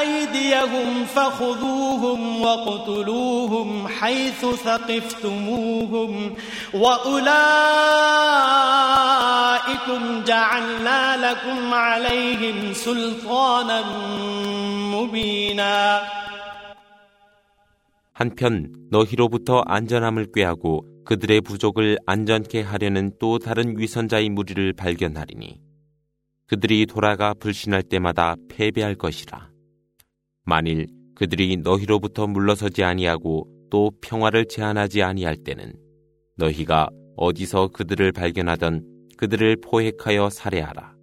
أيديهم فخذوهم واقتلوهم حيث ثقفتموهم وأولئكم جعلنا لكم عليهم سلطانا مبينا 한편 너희로부터 안전함을 꾀하고 그들의 부족을 안전케 하려는 또 다른 위선자의 무리를 발견하리니 그들이 돌아가 불신할 때마다 패배할 것이라. 만일 그들이 너희로부터 물러서지 아니하고 또 평화를 제한하지 아니할 때는 너희가 어디서 그들을 발견하던 그들을 포획하여 살해하라.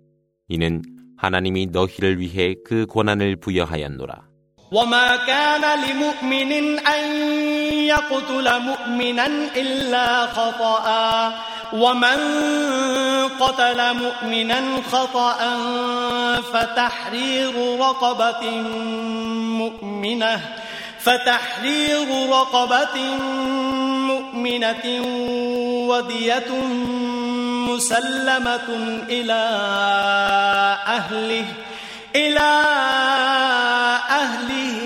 이는 하나님이 너희를 위해 그 권한을 부여하였노라. وما كان لمؤمن أن يقتل مؤمنا إلا خطأ ومن قتل مؤمنا خطأ فتحرير رقبة مؤمنة فتحرير رقبة مؤمنة ودية مسلمة إلى أهله إلى أهله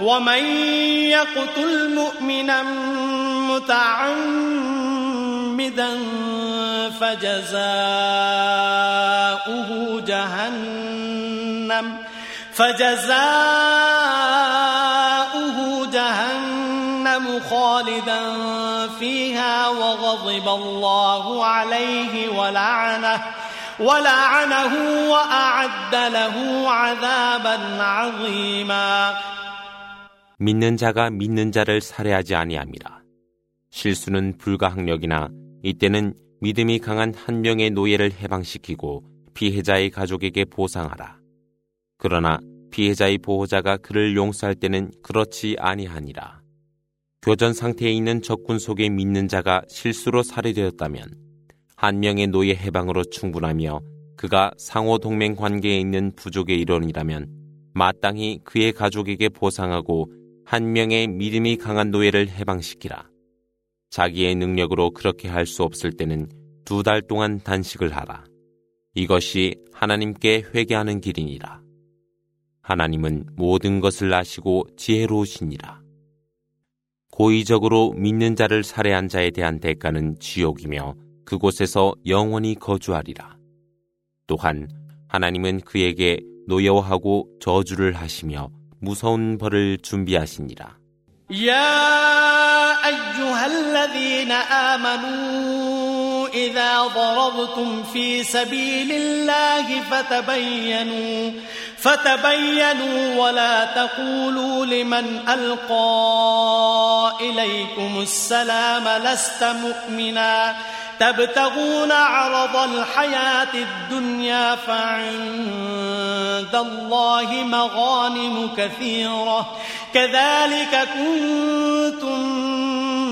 ومن يقتل مؤمنا متعمدا فجزاؤه جهنم فجزاؤه جهنم خالدا فيها وغضب الله عليه ولعنه ولعنه وأعد له عذابا عظيما. 믿는 자가 믿는 자를 살해하지 아니함이라. 실수는 불가항력이나 이때는 믿음이 강한 한 명의 노예를 해방시키고 피해자의 가족에게 보상하라. 그러나 피해자의 보호자가 그를 용서할 때는 그렇지 아니하니라. 교전 상태에 있는 적군 속에 믿는 자가 실수로 살해되었다면 한 명의 노예 해방으로 충분하며 그가 상호 동맹 관계에 있는 부족의 일원이라면 마땅히 그의 가족에게 보상하고 한 명의 믿음이 강한 노예를 해방시키라. 자기의 능력으로 그렇게 할 수 없을 때는 두 달 동안 단식을 하라. 이것이 하나님께 회개하는 길이니라. 하나님은 모든 것을 아시고 지혜로우시니라. 고의적으로 믿는 자를 살해한 자에 대한 대가는 지옥이며 그곳에서 영원히 거주하리라. 또한 하나님은 그에게 노여워하고 저주를 하시며 무서운 벌을 준비하시니라. يا أيها الذين آمنوا إذا ضربتم في سبيل الله فتبينوا فتبينوا ولا تقولوا لمن ألقى إليكم السلام لست مؤمنا تبتغون عرض الحياة الدنيا فعند الله مغانم كثيرة كذلك كنتم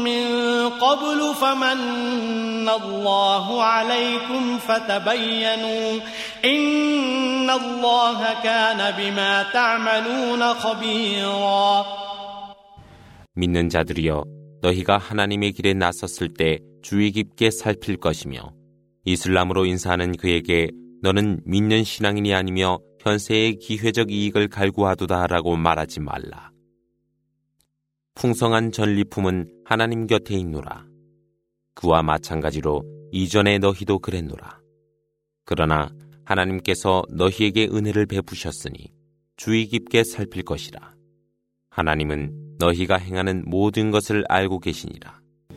من قبل فمن الله عليكم فتبينوا إن الله كان بما تعملون خبيرا 믿는 자들이여 너희가 하나님의 길에 나섰을 때 주의 깊게 살필 것이며 이슬람으로 인사하는 그에게 너는 믿는 신앙인이 아니며 현세의 기회적 이익을 갈구하도다라고 말하지 말라. 풍성한 전리품은 하나님 곁에 있노라. 그와 마찬가지로 이전에 너희도 그랬노라. 그러나 하나님께서 너희에게 은혜를 베푸셨으니 주의 깊게 살필 것이라. 하나님은 너희가 행하는 모든 것을 알고 계시니라.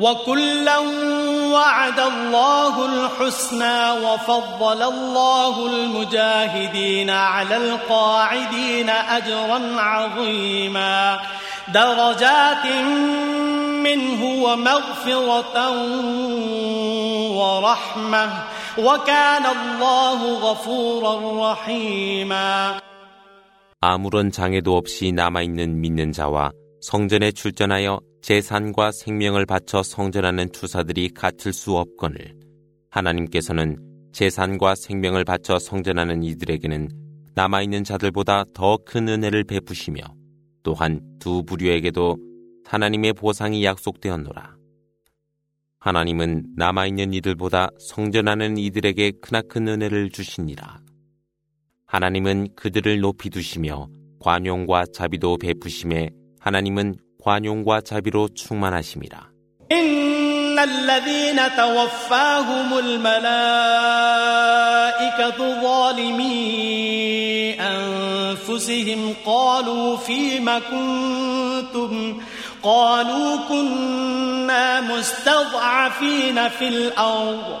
وكلا وعد الله الحسنى وفضل الله المجاهدين على القاعدين أجرا عظيما درجات منه ومغفرة ورحمة وكان الله غفورا رحيما 아무런 장애도 없이 남아있는 믿는 자와 성전에 출전하여 재산과 생명을 바쳐 성전하는 투사들이 같을 수 없거늘 하나님께서는 재산과 생명을 바쳐 성전하는 이들에게는 남아있는 자들보다 더 큰 은혜를 베푸시며 또한 두 부류에게도 하나님의 보상이 약속되었노라. 하나님은 남아있는 이들보다 성전하는 이들에게 크나큰 은혜를 주시니라. 하나님은 그들을 높이 두시며 관용과 자비도 베푸심에 하나님은 관용과 자비로 충만하심이라. إن الذين توفاهم الملائكة ظالمي أنفسهم قالوا فيم كنتم قالوا كنا مستضعفين في الأرض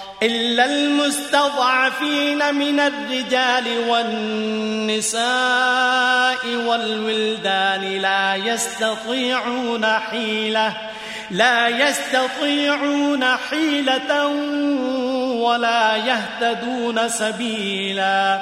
إلا المستضعفين من الرجال والنساء والولدان لا يستطيعون حيلة لا يستطيعون حيلة ولا يهتدون سبيلا.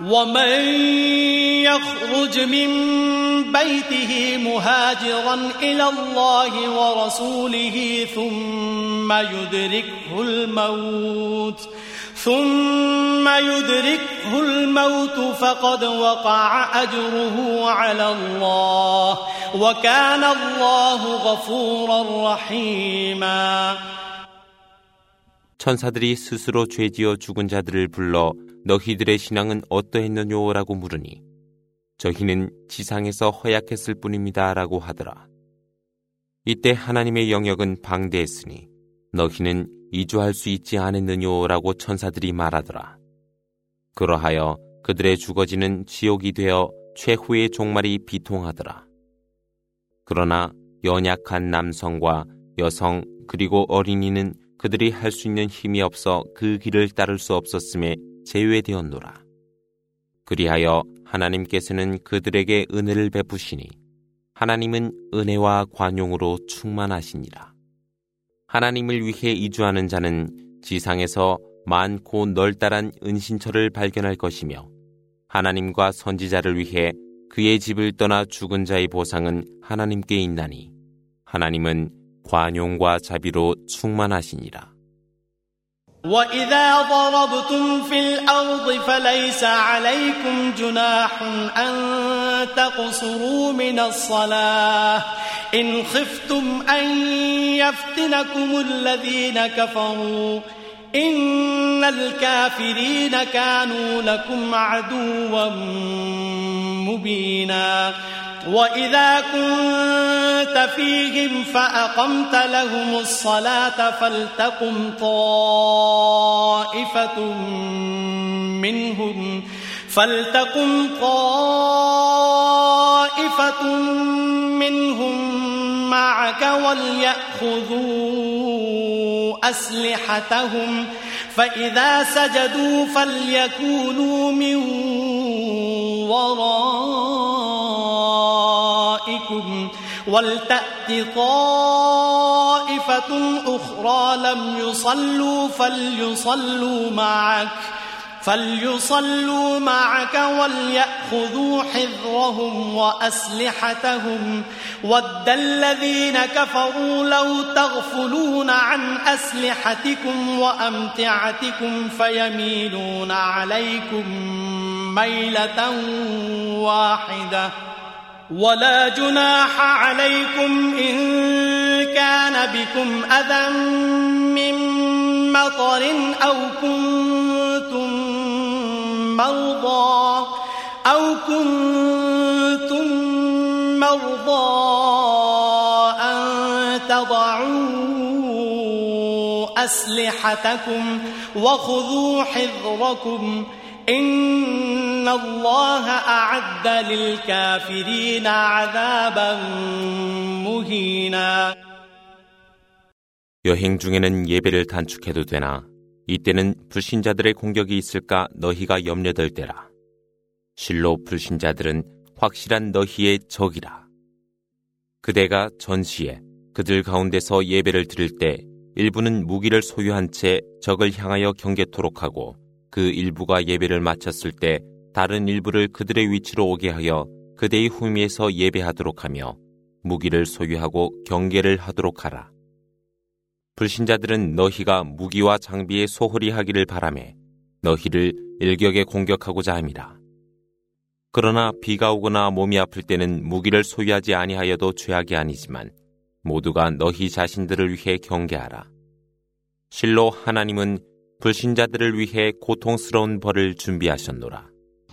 ومن يخرج من بيته مهاجرا إلى الله ورسوله ثم يدركه الموت ثم يدركه الموت فقد وقع أجره على الله وكان الله غفورا رحيما 천사들이 스스로 죄지어 죽은 자들을 불러 너희들의 신앙은 어떠했느냐라고 물으니 저희는 지상에서 허약했을 뿐입니다 라고 하더라. 이때 하나님의 영역은 방대했으니 너희는 이주할 수 있지 않았느냐라고 천사들이 말하더라. 그러하여 그들의 죽어지는 지옥이 되어 최후의 종말이 비통하더라. 그러나 연약한 남성과 여성 그리고 어린이는 그들이 할 수 있는 힘이 없어 그 길을 따를 수 없었음에 제외되었노라. 그리하여 하나님께서는 그들에게 은혜를 베푸시니 하나님은 은혜와 관용으로 충만하시니라. 하나님을 위해 이주하는 자는 지상에서 많고 널따란 은신처를 발견할 것이며 하나님과 선지자를 위해 그의 집을 떠나 죽은 자의 보상은 하나님께 있나니 하나님은 관용과 자비로 충만하시니라. وإذا ضربتم في الأرض فليس عليكم جناح أن تقصروا من الصلاة. إن خفتم أن يفتنكم الذين كفروا. إن الكافرين كانوا لكم عدوا مبينا. وإذا كنت فيهم فأقمت لهم الصلاة فلتقم طائفة منهم فلتقم طائفة منهم معك وليأخذوا أسلحتهم. فإذا سجدوا فليكونوا من ورائكم. ولتأت طائفة أخرى لم يصلوا فليصلوا معك. فليصلوا معك وليأخذوا حذرهم وأسلحتهم. ود الذين كفروا لو تغفلون عن أسلحتكم وأمتعتكم فيميلون عليكم ميلة واحدة. ولا جناح عليكم إن كان بكم أذى من مطر أو كنتم مرضى أو كنتم مرضى أن تضعوا أسلحتكم وخذوا حذركم إن الله أعد للكافرين عذابا مهينا 여행 중에는 예배를 단축해도 되나 이때는 불신자들의 공격이 있을까 너희가 염려될 때라. 실로 불신자들은 확실한 너희의 적이라. 그대가 전시에 그들 가운데서 예배를 드릴 때 일부는 무기를 소유한 채 적을 향하여 경계토록 하고 그 일부가 예배를 마쳤을 때 다른 일부를 그들의 위치로 오게 하여 그대의 후미에서 예배하도록 하며 무기를 소유하고 경계를 하도록 하라. 불신자들은 너희가 무기와 장비에 소홀히 하기를 바라매 너희를 일격에 공격하고자 함이라. 그러나 비가 오거나 몸이 아플 때는 무기를 소유하지 아니하여도 죄악이 아니지만 모두가 너희 자신들을 위해 경계하라. 실로 하나님은 불신자들을 위해 고통스러운 벌을 준비하셨노라.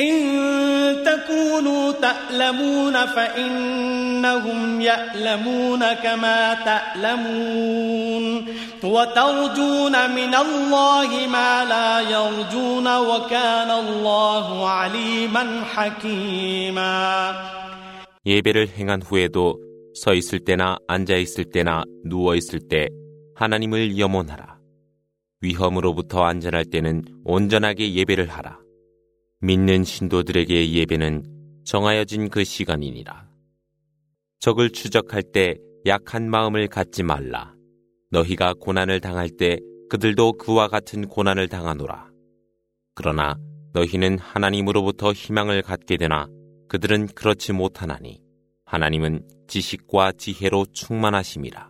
إن تكونوا تألمون فإنهم يألمون كما تألمون وترجون من الله ما لا يرجون وكان الله عليما حكيما 예배를 행한 후에도 서 있을 때나 앉아 있을 때나 누워 있을 때 하나님을 염원하라. 위험으로부터 안전할 때는 온전하게 예배를 하라. 믿는 신도들에게 예배는 정하여진 그 시간이니라. 적을 추적할 때 약한 마음을 갖지 말라. 너희가 고난을 당할 때 그들도 그와 같은 고난을 당하노라. 그러나 너희는 하나님으로부터 희망을 갖게 되나 그들은 그렇지 못하나니 하나님은 지식과 지혜로 충만하심이라.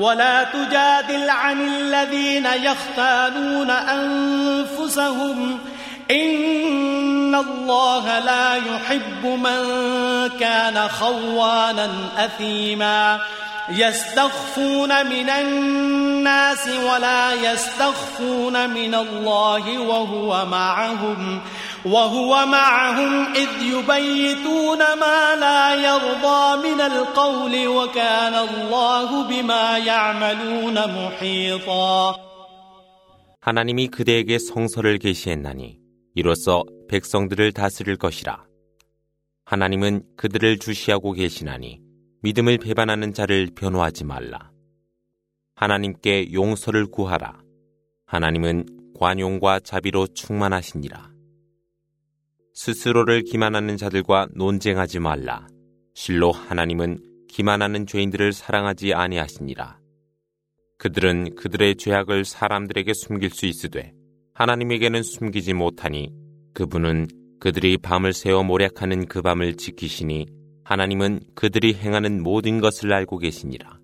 ولا تجادل عن الذين يختانون أنفسهم. إن الله لا يحب من كان خوانا أثيما. يستخفون من الناس ولا يستخفون من الله وهو معهم وهو معهم إذ يبيتون ما لا يرضى من القول وكان الله بما يعملون محيطا 하나님이 그대에게 성서를 계시했나니 이로써 백성들을 다스릴 것이라. 하나님은 그들을 주시하고 계시나니 믿음을 배반하는 자를 변호하지 말라. 하나님께 용서를 구하라. 하나님은 관용과 자비로 충만하시니라. 스스로를 기만하는 자들과 논쟁하지 말라. 실로 하나님은 기만하는 죄인들을 사랑하지 아니하시니라. 그들은 그들의 죄악을 사람들에게 숨길 수 있으되 하나님에게는 숨기지 못하니 그분은 그들이 밤을 새워 모략하는 그 밤을 지키시니 하나님은 그들이 행하는 모든 것을 알고 계시니라.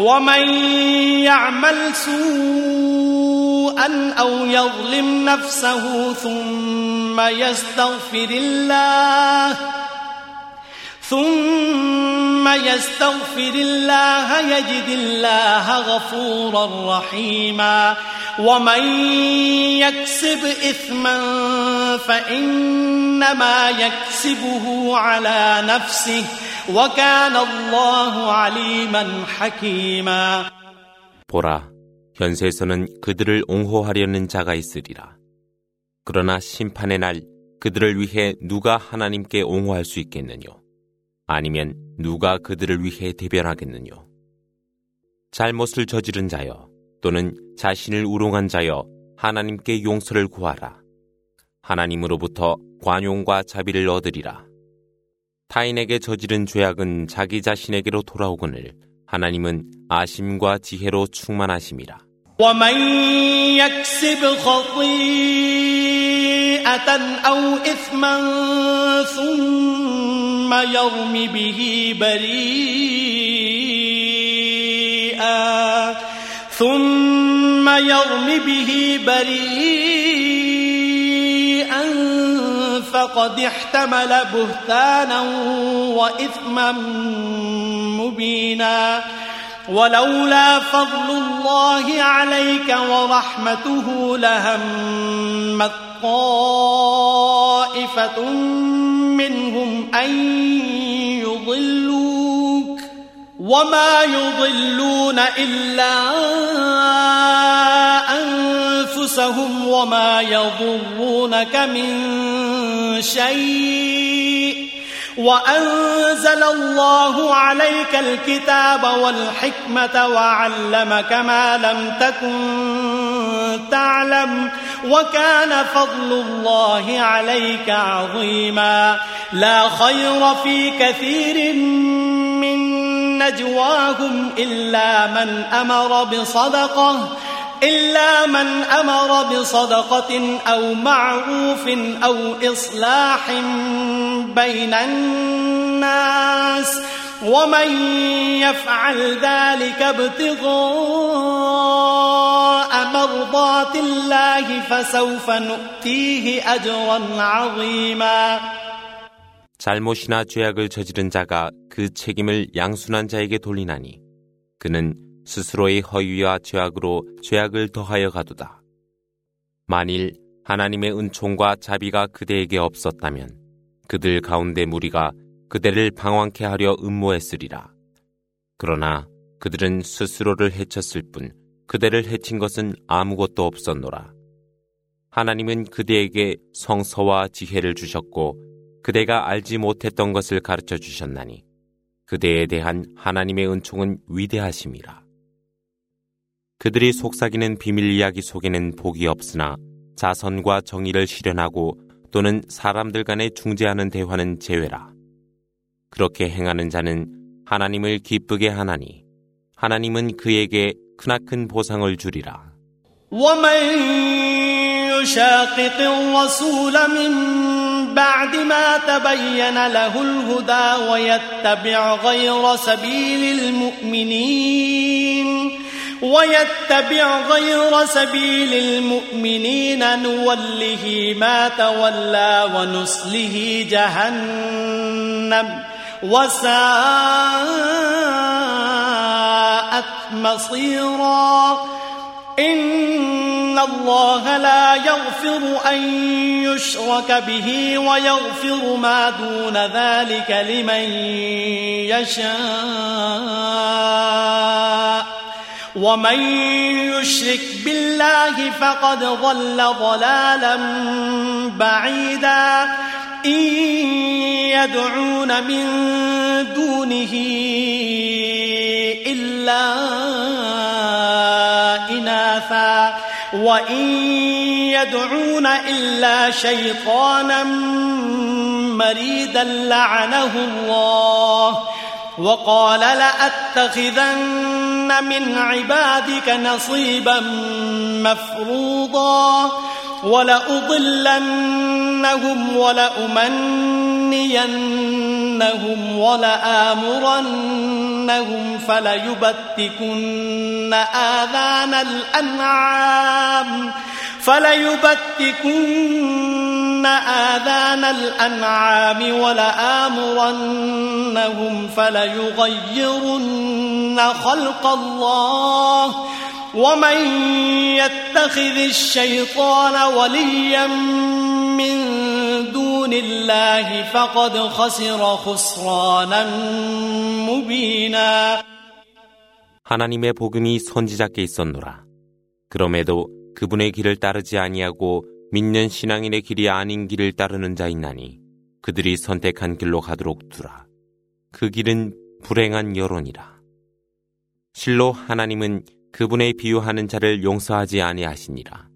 ومن يعمل سوءا أو يظلم نفسه ثم يستغفر الله ثم يستغفر الله يجد الله غفورا رحيما ومن يكسب إثما فإنما يكسبه على نفسه وكان الله عليما حكيما 보라, 현세에서는 그들을 옹호하려는 자가 있으리라. 그러나 심판의 날 그들을 위해 누가 하나님께 옹호할 수 있겠느뇨? 아니면 누가 그들을 위해 대변하겠느뇨? 잘못을 저지른 자여, 또는 자신을 우롱한 자여 하나님께 용서를 구하라. 하나님으로부터 관용과 자비를 얻으리라. 타인에게 저지른 죄악은 자기 자신에게로 돌아오거늘 하나님은 아심과 지혜로 충만하심이라. ثم يرم به بريئا. ثم يرم به بريئا فقد احتمل بهتانا وإثما مبينا. ولولا فضل الله عليك ورحمته لهمت طائفة منهم أن يضلوك وما يضلون إلا أنفسهم وما يضرونك من شيء وأنزل الله عليك الكتاب والحكمة وعلمك ما لم تكن تعلم وكان فضل الله عليك عظيما لا خير في كثير من نجواهم إلا من أمر بصدقة إلا من أمر بصدقة أو معروف أو إصلاح بين الناس ومن يفعل ذلك ابتغاء مرضات الله فسوف نؤتيه أجرا عظيما 잘못이나 죄악을 저지른 자가 그 책임을 양순한 자에게 돌리나니 그는 스스로의 허위와 죄악으로 죄악을 더하여 가두다. 만일 하나님의 은총과 자비가 그대에게 없었다면 그들 가운데 무리가 그대를 방황케 하려 음모했으리라. 그러나 그들은 스스로를 해쳤을 뿐 그대를 해친 것은 아무것도 없었노라. 하나님은 그대에게 성서와 지혜를 주셨고 그대가 알지 못했던 것을 가르쳐 주셨나니 그대에 대한 하나님의 은총은 위대하심이라. 그들이 속삭이는 비밀 이야기 속에는 복이 없으나 자선과 정의를 실현하고 또는 사람들 간에 중재하는 대화는 제외라. 그렇게 행하는 자는 하나님을 기쁘게 하나니 하나님은 그에게 크나큰 보상을 주리라. بعد ما تبين له الهدى ويتبع غير سبيل المؤمنين ويتبع غير سبيل المؤمنين نوله ما تولى ونصله جهنم وساءت مصيرا. إن الله لا يغفر أن يشرك به ويغفر ما دون ذلك لمن يشاء. ومن يشرك بالله فقد ضل ضلالا بعيدا إن يدعون من دونه إلا إناثا وإن يدعون إلا شيطانا مريدا لعنه الله وقال لأتخذن من عبادك نصيبا مفروضا ولأضلنهم ولأمنينهم ولآمرنهم فليبتكن آذان الأنعام فليبتكن آذان الأنعام ولآمرنهم فليغيرن خلق الله ومن يتخذ الشيطان وليا من دون الله فقد خسر خسرانا مبينا 하나님의 복음이 선지자께 있었노라. 그럼에도 그분의 길을 따르지 아니하고 믿는 신앙인의 길이 아닌 길을 따르는 자 있나니 그들이 선택한 길로 가도록 두라. 그 길은 불행한 여론이라. 실로 하나님은 그분의 비유하는 자를 용서하지 아니하시니라.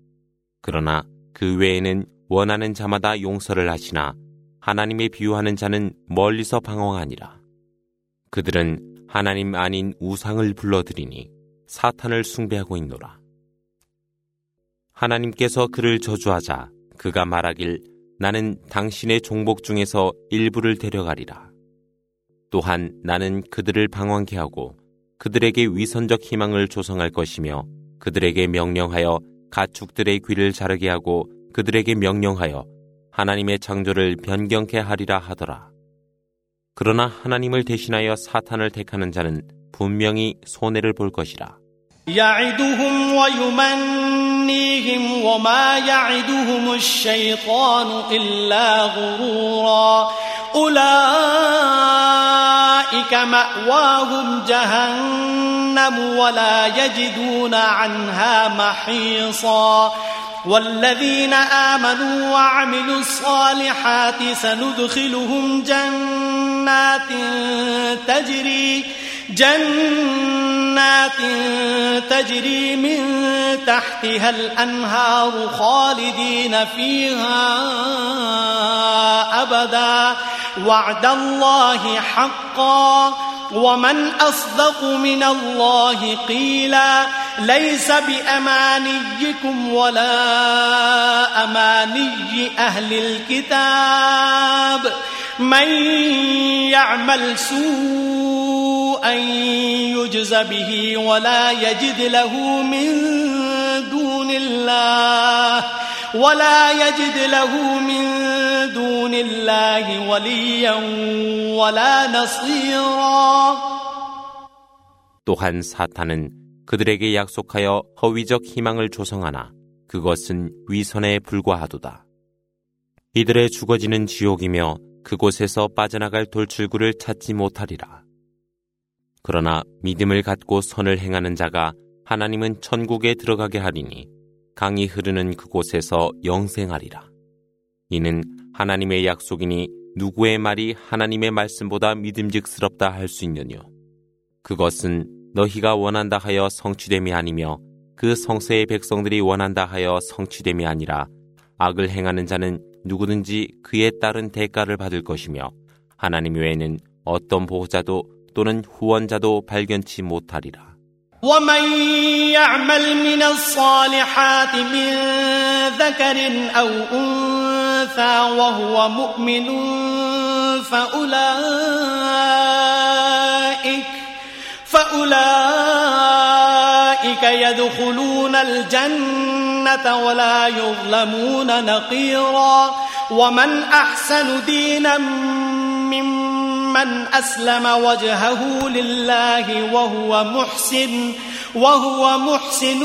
그러나 그 외에는 원하는 자마다 용서를 하시나 하나님의 비유하는 자는 멀리서 방황하니라. 그들은 하나님 아닌 우상을 불러들이니 사탄을 숭배하고 있노라. 하나님께서 그를 저주하자 그가 말하길 나는 당신의 종복 중에서 일부를 데려가리라. 또한 나는 그들을 방황케 하고 그들에게 위선적 희망을 조성할 것이며 그들에게 명령하여 가축들의 귀를 자르게 하고 그들에게 명령하여 하나님의 창조를 변경케 하리라 하더라. 그러나 하나님을 대신하여 사탄을 택하는 자는 분명히 손해를 볼 것이라. ويمنيهم وما يعدهم الشيطان إلا غرورا. أولئك مأواهم جهنم ولا يجدون عنها محيصا. والذين آمنوا وعملوا الصالحات سندخلهم جنات تجري جنات تجري من تحتها الأنهار خالدين فيها أبدا. وعد الله حقا. ومن أصدق من الله قيلا. ليس بأمانيكم ولا أماني أهل الكتاب. من يعمل سوءا يجز به ولا يجد له من دون الله ولا يجد له من دون الله وليا ولا نصيرا 또한 사탄은 그들에게 약속하여 허위적 희망을 조성하나 그것은 위선에 불과하도다. 이들의 죽어지는 지옥이며 그곳에서 빠져나갈 돌출구를 찾지 못하리라. 그러나 믿음을 갖고 선을 행하는 자가 하나님은 천국에 들어가게 하리니 강이 흐르는 그곳에서 영생하리라. 이는 하나님의 약속이니 누구의 말이 하나님의 말씀보다 믿음직스럽다 할 수 있느뇨. 그것은 너희가 원한다 하여 성취됨이 아니며 그 성세의 백성들이 원한다 하여 성취됨이 아니라 악을 행하는 자는 누구든지 그에 따른 대가를 받을 것이며 하나님 외에는 어떤 보호자도 또는 후원자도 발견치 못하리라. ومن يعمل من الصالحات من ذكر أو أنثى وهو مؤمن فأولئك فأولئك يدخلون الجنة ولا يظلمون نقيرا. ومن أحسن دينا ممن أسلم وجهه لله وهو محسن وهو محسن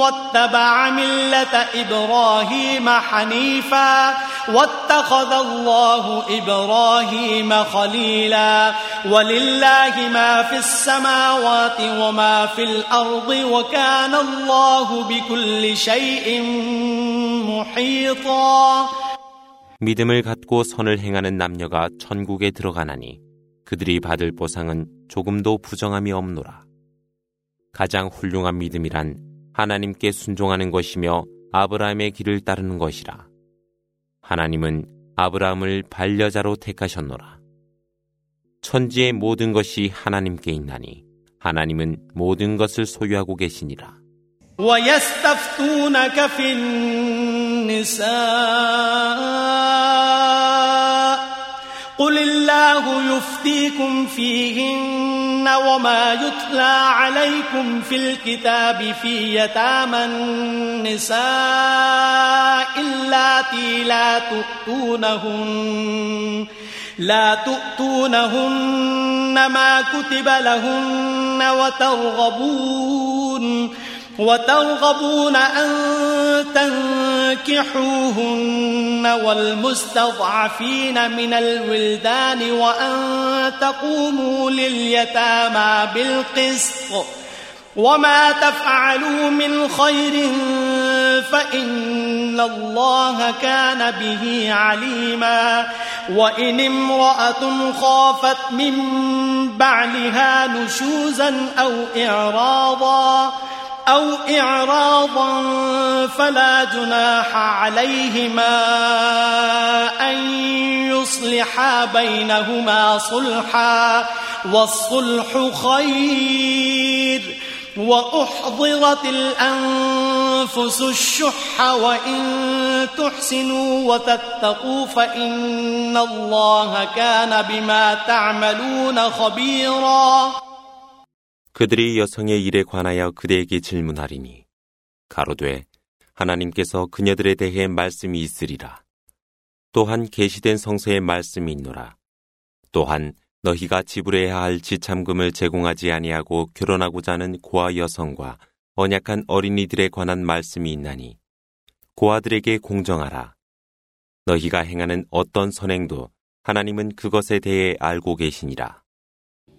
واتبع ملة إبراهيم حنيفا واتخذ الله إبراهيم خليلا ولله ما في السماوات وما في الأرض وكان الله بكل شيء محيطا 믿음을 갖고 선을 행하는 남녀가 천국에 들어가나니 그들이 받을 보상은 조금도 부정함이 없노라. 가장 훌륭한 믿음이란 하나님께 순종하는 것이며 아브라함의 길을 따르는 것이라. 하나님은 아브라함을 반려자로 택하셨노라. 천지의 모든 것이 하나님께 있나니 하나님은 모든 것을 소유하고 계시니라. النساء قل الله يفتيكم فيهن وما يتلى عليكم في الكتاب في يتامى النساء اللاتي لا تؤتونهن لا تؤتونهن ما كتب لهن وترغبون وترغبون أن تنكحوهن والمستضعفين من الولدان وأن تقوموا لليتامى بالقسط وما تفعلوا من خير فإن الله كان به عليما وإن امرأة خافت من بعلها نشوزا أو إعراضا أو إعراضا فلا جناح عليهما أن يصلحا بينهما صلحا والصلح خير وأحضرت الأنفس الشح وإن تحسنوا وتتقوا فإن الله كان بما تعملون خبيرا 그들이 여성의 일에 관하여 그대에게 질문하리니 가로되 하나님께서 그녀들에 대해 말씀이 있으리라. 또한 계시된 성서에 말씀이 있노라. 또한 너희가 지불해야 할 지참금을 제공하지 아니하고 결혼하고자 하는 고아 여성과 언약한 어린이들에 관한 말씀이 있나니 고아들에게 공정하라. 너희가 행하는 어떤 선행도 하나님은 그것에 대해 알고 계시니라.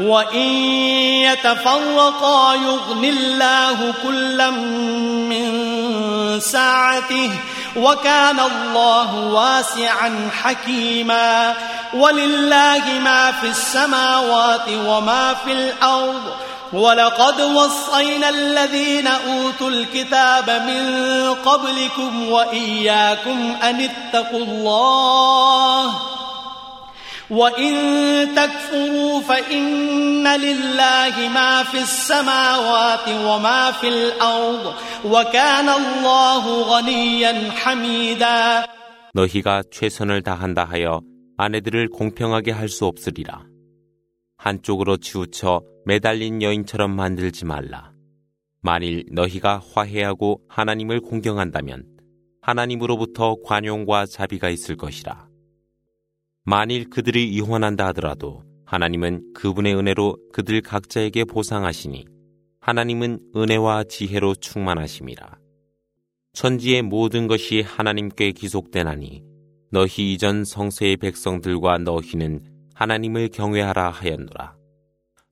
وإن يتفرقا يغن الله كلا من ساعته وكان الله واسعا حكيما ولله ما في السماوات وما في الأرض ولقد وصينا الذين أوتوا الكتاب من قبلكم وإياكم أن اتقوا الله وإن تكفروا فإن لله ما في السماوات وما في الأرض وكان الله غنيا حميدا 너희가 최선을 다한다 하여 아내들을 공평하게 할 수 없으리라. 한쪽으로 치우쳐 매달린 여인처럼 만들지 말라. 만일 너희가 화해하고 하나님을 공경한다면 하나님으로부터 관용과 자비가 있을 것이라. 만일 그들이 이혼한다 하더라도 하나님은 그분의 은혜로 그들 각자에게 보상하시니 하나님은 은혜와 지혜로 충만하심이라. 천지의 모든 것이 하나님께 기속되나니 너희 이전 성세의 백성들과 너희는 하나님을 경외하라 하였노라.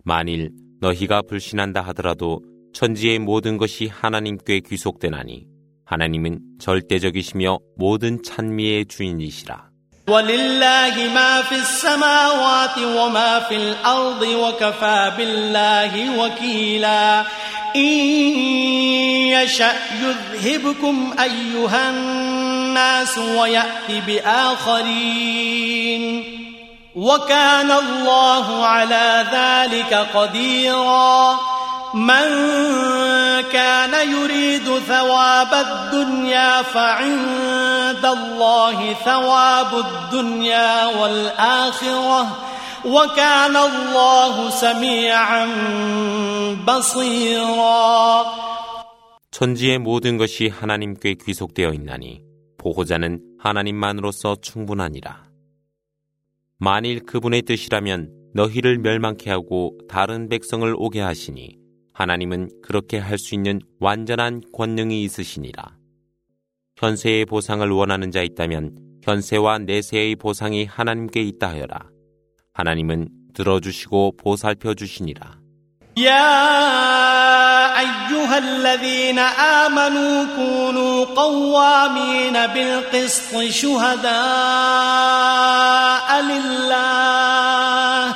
만일 너희가 불신한다 하더라도 천지의 모든 것이 하나님께 귀속되나니 하나님은 절대적이시며 모든 찬미의 주인이시라. ولله ما في السماوات وما في الأرض وكفى بالله وكيلا. إن يشأ يذهبكم أيها الناس ويأتي بآخرين. وكان الله على ذلك قديرا. من كان يريد ثواب الدنيا فعند الله ثواب الدنيا والآخرة وكان الله سميعا بصيرا 천지의 모든 것이 하나님께 귀속되어 있나니 보호자는 하나님만으로서 충분하니라. 만일 그분의 뜻이라면 너희를 멸망케 하고 다른 백성을 오게 하시니 하나님은 그렇게 할 수 있는 완전한 권능이 있으시니라. 현세의 보상을 원하는 자 있다면 현세와 내세의 보상이 하나님께 있다 하여라. 하나님은 들어주시고 보살펴 주시니라. يا أيها الذين آمنوا كونوا قوامين بالقسط شهداء لله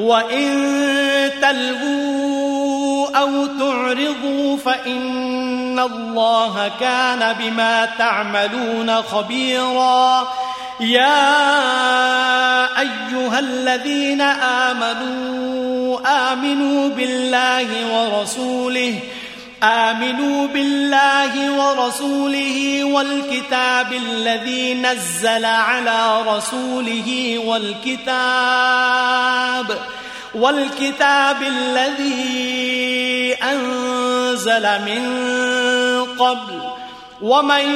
وإن تلغوا أو تعرضوا فإن الله كان بما تعملون خبيرا يا أيها الذين آمنوا آمنوا بالله ورسوله آمنوا بالله ورسوله والكتاب الذي نزل على رسوله والكتاب والكتاب الذي أنزل من قبل ومن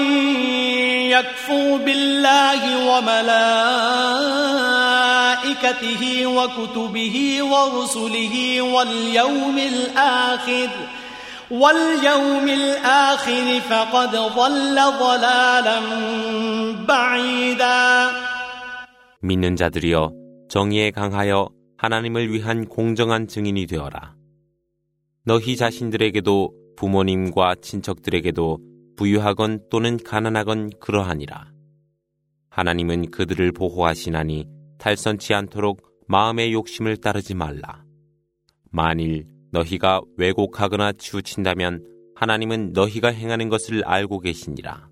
يكفر بالله وملائكته وكتبه ورسله واليوم الآخر واليوم الآخر فقد ضل ضلالا بعيدا 믿는 자들이여 정의에 강하여 하나님을 위한 공정한 증인이 되어라. 너희 자신들에게도 부모님과 친척들에게도 부유하건 또는 가난하건 그러하니라. 하나님은 그들을 보호하시나니 탈선치 않도록 마음의 욕심을 따르지 말라. 만일 너희가 왜곡하거나 치우친다면 하나님은 너희가 행하는 것을 알고 계시니라.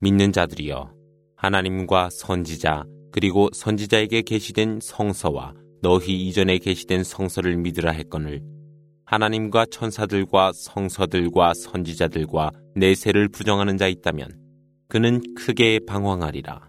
믿는 자들이여 하나님과 선지자 그리고 선지자에게 계시된 성서와 너희 이전에 계시된 성서를 믿으라 했거늘 하나님과 천사들과 성서들과 선지자들과 내세를 부정하는 자 있다면 그는 크게 방황하리라.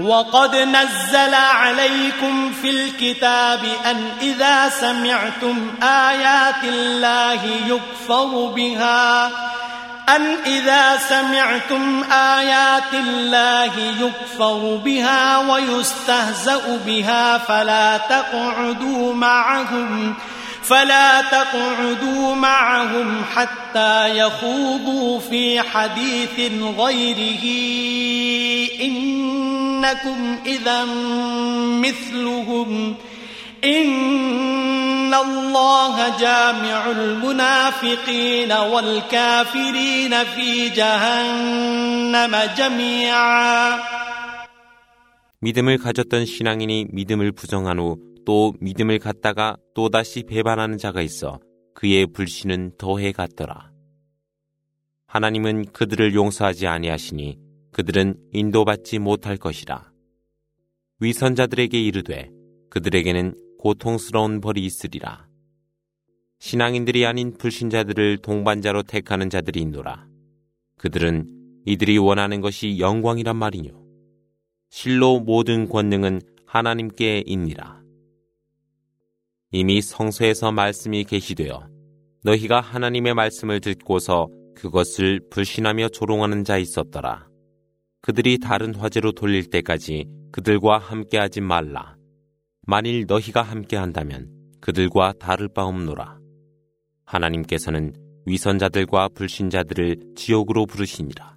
وقد نزل عليكم في الكتاب أن إذا سمعتم آيات الله يكفر بها أن إذا سمعتم آيات الله يكفر بها ويستهزأ بها فلا تقعدوا معهم. فلا تقعدوا معهم حتى يخوضوا في حديث غيره إنكم إذا مثلهم إن الله جامع المنافقين والكافرين في جهنم جميعا 믿음을 가졌던 신앙인이 믿음을 부정한 후 또 믿음을 갖다가 또다시 배반하는 자가 있어 그의 불신은 더해 갔더라. 하나님은 그들을 용서하지 아니하시니 그들은 인도받지 못할 것이라. 위선자들에게 이르되 그들에게는 고통스러운 벌이 있으리라. 신앙인들이 아닌 불신자들을 동반자로 택하는 자들이 있노라. 그들은 이들이 원하는 것이 영광이란 말이뇨. 실로 모든 권능은 하나님께 있니라. 이미 성서에서 말씀이 계시되어 너희가 하나님의 말씀을 듣고서 그것을 불신하며 조롱하는 자 있었더라. 그들이 다른 화제로 돌릴 때까지 그들과 함께하지 말라. 만일 너희가 함께한다면 그들과 다를 바 없노라. 하나님께서는 위선자들과 불신자들을 지옥으로 부르시니라.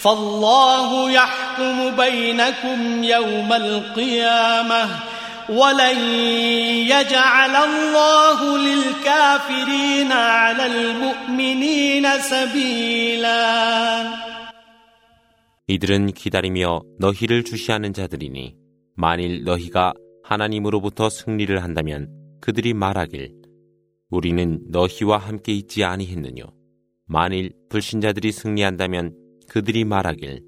فالله يحكم بينكم يوم القيامة ولن يجعل الله للكافرين على المؤمنين سبيلاً 이들은 기다리며 너희를 주시하는 자들이니 만일 너희가 하나님으로부터 승리를 한다면 그들이 말하길 우리는 너희와 함께 있지 아니했느뇨 만일 불신자들이 승리한다면 그들이 말하길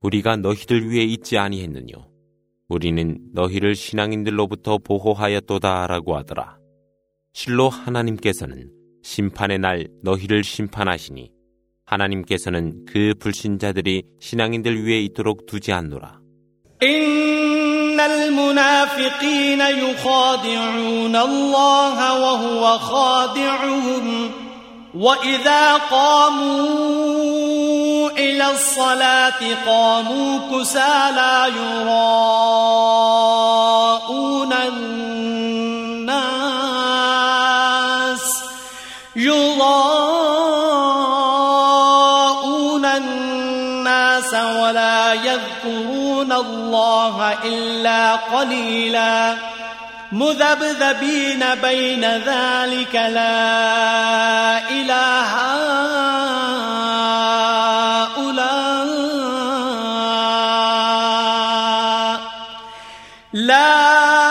우리가 너희들 위해 있지 아니했느뇨 우리는 너희를 신앙인들로부터 보호하였도다라고 하더라 실로 하나님께서는 심판의 날 너희를 심판하시니 하나님께서는 그 불신자들이 신앙인들 위에 있도록 두지 않노라. إن المنافقين يخادعون الله وهو خادعهم وإذا قاموا إلى الصلاة قاموا كسى لا يراءون الناس يراءون ولا يذكرون الله إلا قليلا مذبذبين بين ذلك لا إله هؤلاء. لا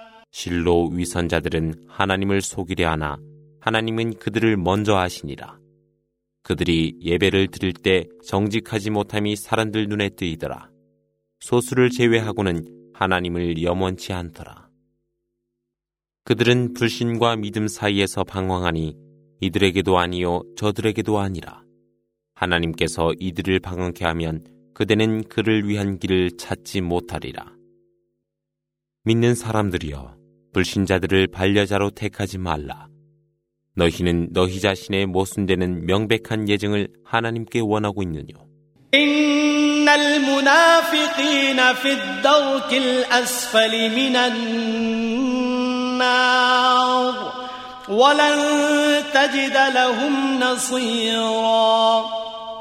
실로 위선자들은 하나님을 속이려 하나 하나님은 그들을 먼저 아시니라. 그들이 예배를 드릴 때 정직하지 못함이 사람들 눈에 뜨이더라. 소수를 제외하고는 하나님을 염원치 않더라. 그들은 불신과 믿음 사이에서 방황하니 이들에게도 아니요 저들에게도 아니라. 하나님께서 이들을 방황케 하면 그대는 그를 위한 길을 찾지 못하리라. 믿는 사람들이여 불신자들을 반려자로 택하지 말라. 너희는 너희 자신의 모순되는 명백한 예증을 하나님께 원하고 있느뇨. إن المنافقين في الدرك الأسفل من النار ولن تجد لهم نصيراً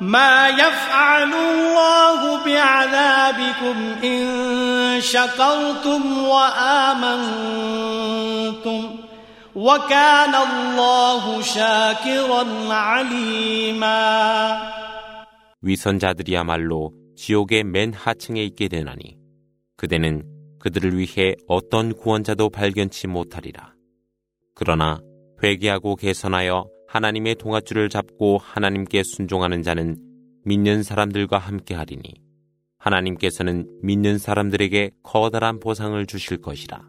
ما يفعل الله بعذابكم إن شكرتم وآمنتم وكان الله شاكرا عليما 위선자들이야말로 지옥의 맨 하층에 있게 되나니 그대는 그들을 위해 어떤 구원자도 발견치 못하리라. 그러나 회개하고 개선하여 하나님의 동아줄을 잡고 하나님께 순종하는 자는 믿는 사람들과 함께 하리니 하나님께서는 믿는 사람들에게 커다란 보상을 주실 것이라.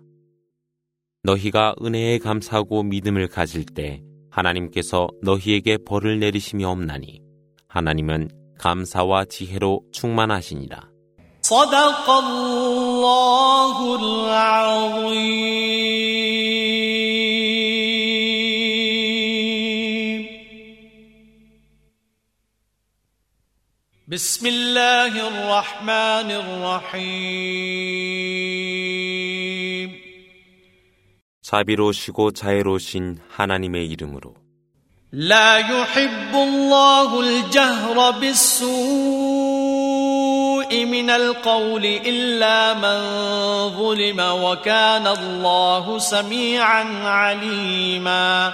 너희가 은혜에 감사하고 믿음을 가질 때 하나님께서 너희에게 벌을 내리심이 없나니 하나님은 감사와 지혜로 충만하시니라. بسم الله الرحمن الرحيم 자비로우시고 자애로우신 하나님의 이름으로 لا يحب الله الجهر بالسوء من القول إلا من ظلم وكان الله سميعا عليما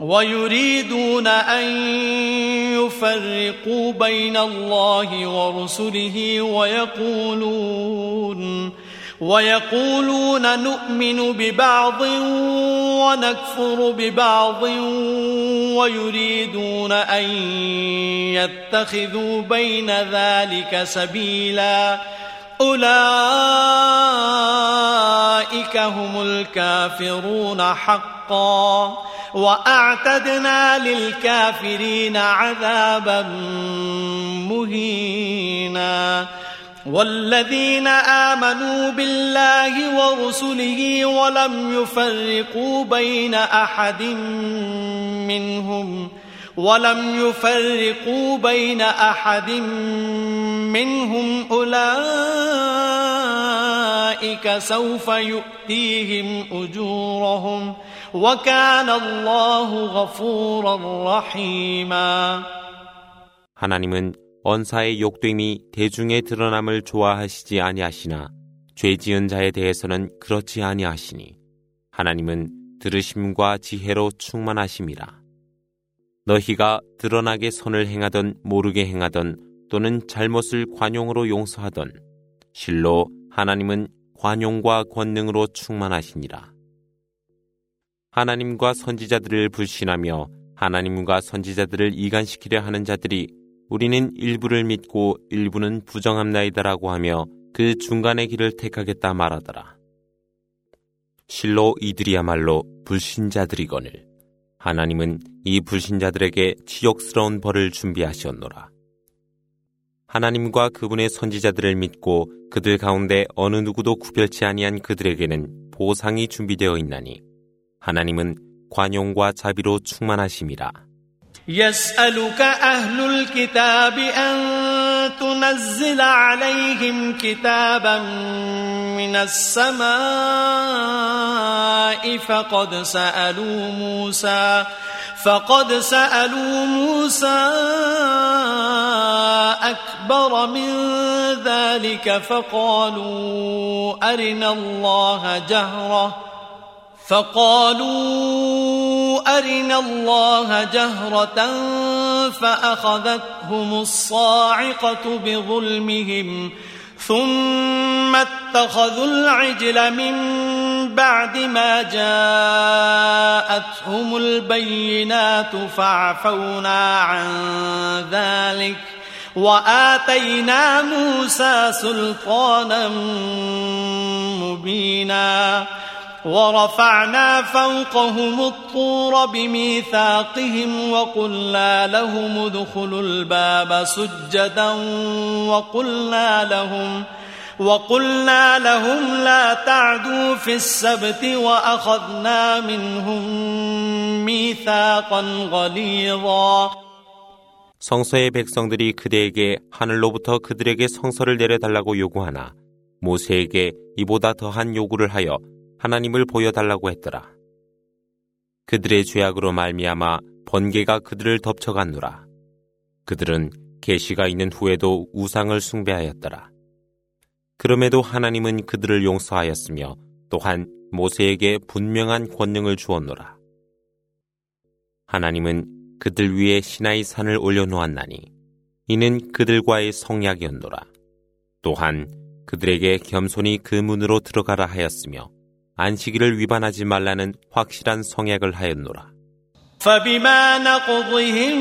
ويريدون أن يفرقوا بين الله ورسله ويقولون ويقولون نؤمن ببعض ونكفر ببعض ويريدون أن يتخذوا بين ذلك سبيلا أولئك هم الكافرون حقا وأعتدنا للكافرين عذابا مهينا والذين آمنوا بالله ورسله ولم يفرقوا بين أحد منهم ولم يفرقوا بين أحد منهم أولئك سوف يؤتيهم أجورهم وكان الله غفورا رحيما 하나님은 언사의 욕됨이 대중의 드러남을 좋아하시지 아니하시나 죄 지은 자에 대해서는 그렇지 아니하시니 하나님은 들으심과 지혜로 충만하심이라. 너희가 드러나게 선을 행하던 모르게 행하던 또는 잘못을 관용으로 용서하던 실로 하나님은 관용과 권능으로 충만하시니라. 하나님과 선지자들을 불신하며 하나님과 선지자들을 이간시키려 하는 자들이 우리는 일부를 믿고 일부는 부정함나이다라고 하며 그 중간의 길을 택하겠다 말하더라. 실로 이들이야말로 불신자들이거늘 하나님은 이 불신자들에게 치욕스러운 벌을 준비하셨노라. 하나님과 그분의 선지자들을 믿고 그들 가운데 어느 누구도 구별치 아니한 그들에게는 보상이 준비되어 있나니 하나님은 관용과 자비로 충만하심이라. تنزل عليهم كتابا من السماء فقد سألوا موسى فقد سألوا موسى أكبر من ذلك فقالوا أرنا الله جهرة فقالوا أرنا الله جهرة فأخذتهم الصاعقة بظلمهم ثم اتخذوا العجل من بعد ما جاءتهم البينات فعفونا عن ذلك وآتينا موسى سلطانا مبينا ورفعنا فوقهم الطور بميثاقهم وقلنا لهم ادخلوا الباب سجدا وقلنا لهم وقلنا لهم لا تعدوا في السبت وأخذنا منهم ميثاقا غليظا 성서의 백성들이 그대에게 하늘로부터 그들에게 성서를 내려달라고 요구하나 모세에게 이보다 더한 요구를 하여 하나님을 보여달라고 했더라. 그들의 죄악으로 말미암아 번개가 그들을 덮쳐갔노라. 그들은 계시가 있는 후에도 우상을 숭배하였더라. 그럼에도 하나님은 그들을 용서하였으며 또한 모세에게 분명한 권능을 주었노라. 하나님은 그들 위에 시나이 산을 올려놓았나니 이는 그들과의 성약이었노라. 또한 그들에게 겸손히 그 문으로 들어가라 하였으며 안식일을 위반하지 말라는 확실한 성약을 하였노라. فبما نقضهم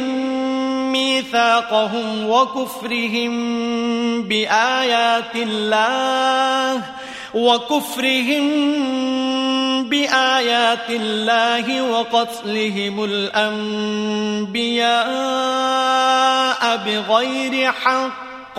ميثاقهم وكفرهم بآيات الله وكفرهم بآيات الله وقتلهم الأنبياء بغير حق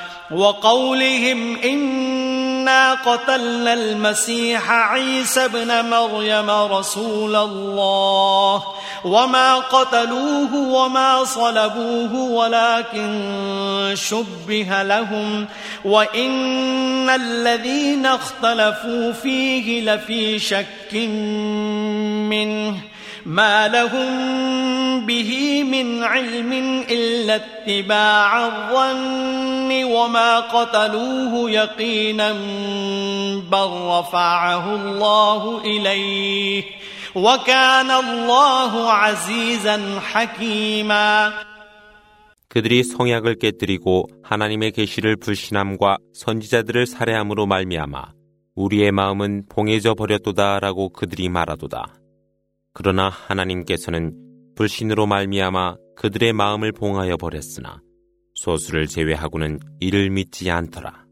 وقولهم إنا قتلنا المسيح عيسى ابن مريم رسول الله وما قتلوه وما صلبوه ولكن شبه لهم وإن الذين اختلفوا فيه لفي شك منه ما لهم به من علم إلا اتباع الظن وما قتلوه يقينا بل رفعه الله إليه وكان الله عزيزا حكيما 그들이 성약을 깨뜨리고 하나님의 계시를 불신함과 선지자들을 살해함으로 말미암아 우리의 마음은 봉해져 버렸도다라고 그들이 말하도다. 그러나 하나님께서는 불신으로 말미암아 그들의 마음을 봉하여 버렸으나 소수를 제외하고는 이를 믿지 않더라.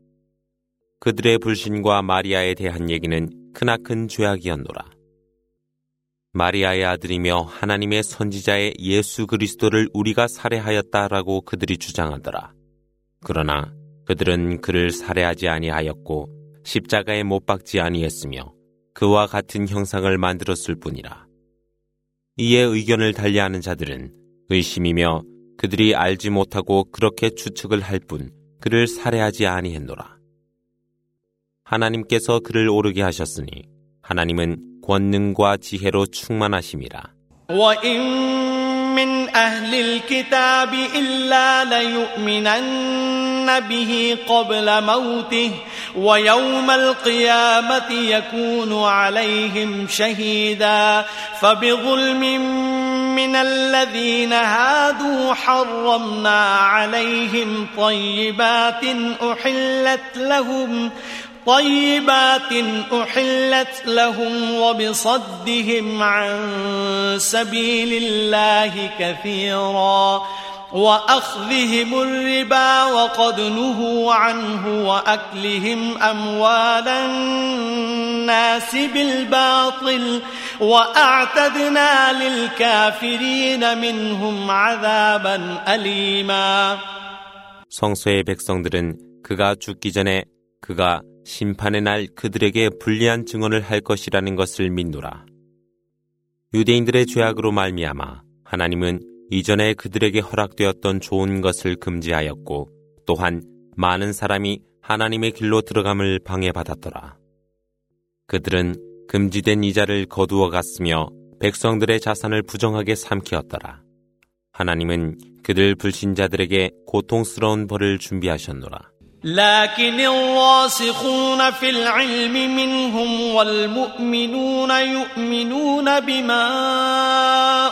그들의 불신과 마리아에 대한 얘기는 크나큰 죄악이었노라. 마리아의 아들이며 하나님의 선지자의 예수 그리스도를 우리가 살해하였다라고 그들이 주장하더라. 그러나 그들은 그를 살해하지 아니하였고 십자가에 못 박지 아니했으며 그와 같은 형상을 만들었을 뿐이라. 이에 의견을 달리하는 자들은 의심이며 그들이 알지 못하고 그렇게 추측을 할 뿐 그를 살해하지 아니했노라. 하나님께서 그를 오르게 하셨으니 하나님은 권능과 지혜로 충만하심이라. به قبل موته ويوم القيامة يكون عليهم شهيدا. فبظلم من الذين هادوا حرمنا عليهم طيبات أحلت لهم طيبات أحلت لهم وبصدهم عن سبيل الله كثيرا. وأخذهم الربا وقد نهوا عنه وأكلهم أموال الناس بالباطل وأعتدنا للكافرين منهم عذابا أليما 성소의 백성들은 그가 죽기 전에 그가 심판의 날 그들에게 불리한 증언을 할 것이라는 것을 믿노라. 유대인들의 죄악으로 말미암아 하나님은 이전에 그들에게 허락되었던 좋은 것을 금지하였고 또한 많은 사람이 하나님의 길로 들어감을 방해받았더라. 그들은 금지된 이자를 거두어 갔으며 백성들의 자산을 부정하게 삼키었더라. 하나님은 그들 불신자들에게 고통스러운 벌을 준비하셨노라. لكن الراسخون في العلم منهم والمؤمنون يؤمنون بما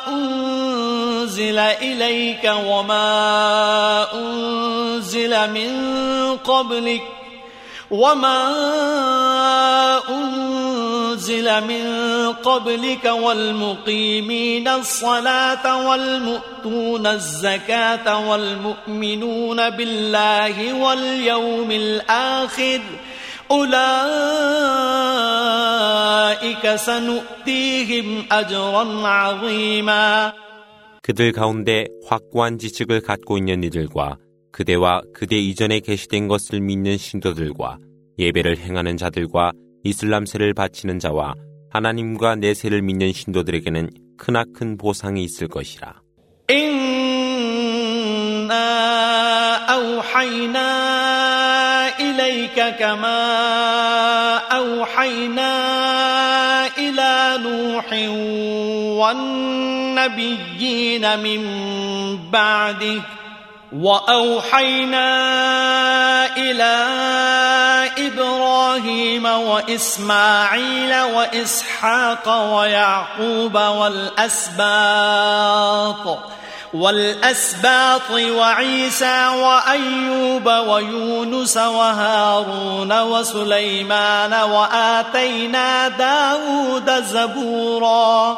أنزل إليك وما أنزل من قبلك وما أنزل من قبلك والمقيمين الصلاة والمؤتون الزكاة والمؤمنون بالله واليوم الآخر أولئك سنؤتيهم أجرا عظيما 그들 가운데 확고한 지식을 갖고 있는 이들과 그대와 그대 이전에 계시된 것을 믿는 신도들과 예배를 행하는 자들과 이슬람세를 바치는 자와 하나님과 내세를 믿는 신도들에게는 크나큰 보상이 있을 것이라. وأوحينا إلى إبراهيم وإسماعيل وإسحاق ويعقوب والأسباط والأسباط وعيسى وأيوب ويونس وهارون وسليمان وآتينا داود زبورا.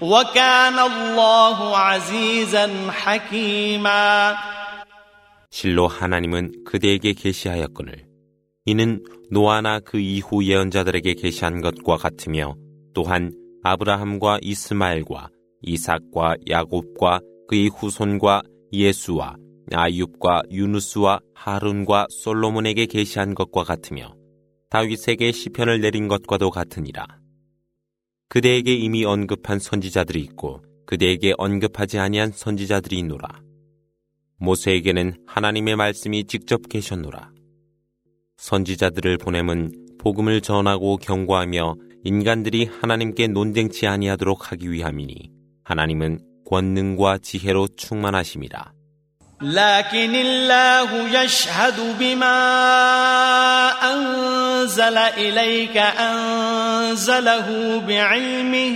وكان الله عزيزا حكيما 실로 하나님은 그대에게 계시하였거늘 이는 노아나 그 이후 예언자들에게 계시한 것과 같으며 또한 아브라함과 이스마엘과 이삭과 야곱과 그의 후손과 예수와 아윳과 유누스와 하룬과 솔로몬에게 계시한 것과 같으며 다윗에게 시편을 내린 것과도 같으니라. 그대에게 이미 언급한 선지자들이 있고 그대에게 언급하지 아니한 선지자들이 있노라. 모세에게는 하나님의 말씀이 직접 계셨노라. 선지자들을 보냄은 복음을 전하고 경고하며 인간들이 하나님께 논쟁치 아니하도록 하기 위함이니 하나님은 권능과 지혜로 충만하심이라. لكن الله يشهد بما أنزل إليك أنزله بعلمه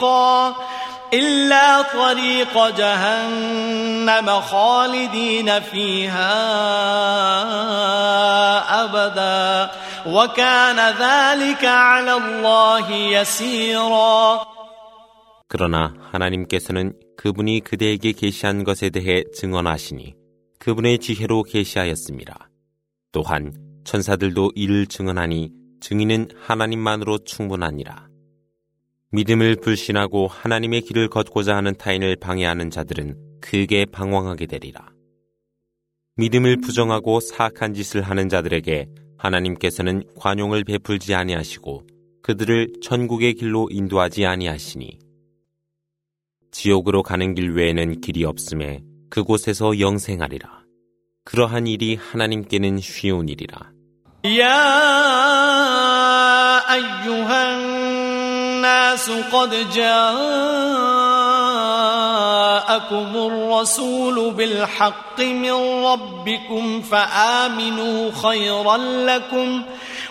إلا طريق جهنم خالدين فيها أبدا وكان ذلك على الله يسيرا 그러나 하나님께서는 그분이 그대에게 계시한 것에 대해 증언하시니 그분의 지혜로 계시하였습니다. 또한 천사들도 이를 증언하니 증인은 하나님만으로 충분하니라. 믿음을 불신하고 하나님의 길을 걷고자 하는 타인을 방해하는 자들은 크게 방황하게 되리라. 믿음을 부정하고 사악한 짓을 하는 자들에게 하나님께서는 관용을 베풀지 아니하시고 그들을 천국의 길로 인도하지 아니하시니 지옥으로 가는 길 외에는 길이 없음에 그곳에서 영생하리라. 그러한 일이 하나님께는 쉬운 일이라. 야, الناس قد جاءكم الرسول بالحق من ربكم فآمنوا خيرا لكم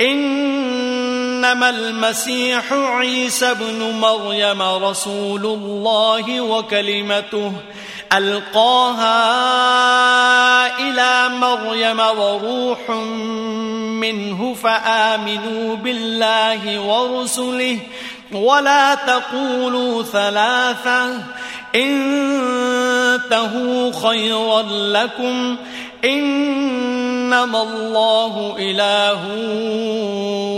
إنما المسيح عيسى بن مريم رسول الله وكلمته ألقاها إلى مريم وروح منه فآمنوا بالله ورسله. ولا تقولوا ثلاثة. إنتهوا خيرا لكم. إنما الله إله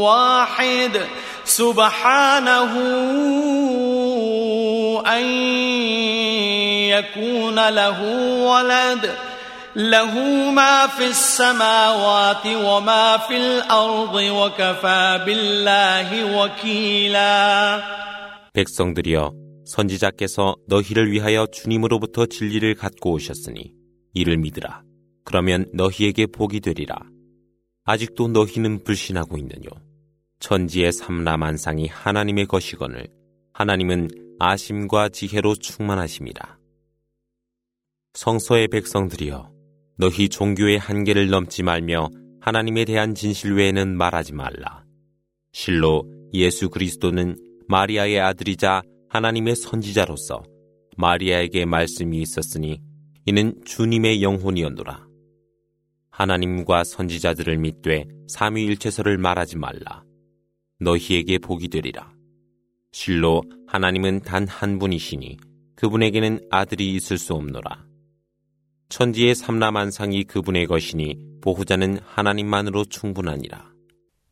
واحد سبحانه أن يكون له ولد له ما في السماوات وما في الأرض وكفى بالله وكيلا 백성들이여 선지자께서 너희를 위하여 주님으로부터 진리를 갖고 오셨으니 이를 믿으라. 그러면 너희에게 복이 되리라. 아직도 너희는 불신하고 있느뇨. 천지의 삼라만상이 하나님의 것이거늘 하나님은 아심과 지혜로 충만하심이라. 성서의 백성들이여 너희 종교의 한계를 넘지 말며 하나님에 대한 진실 외에는 말하지 말라. 실로 예수 그리스도는 마리아의 아들이자 하나님의 선지자로서 마리아에게 말씀이 있었으니 이는 주님의 영혼이었노라. 하나님과 선지자들을 믿되 삼위일체서를 말하지 말라. 너희에게 복이 되리라. 실로 하나님은 단 한 분이시니 그분에게는 아들이 있을 수 없노라. 천지의 삼라만상이 그분의 것이니 보호자는 하나님만으로 충분하니라.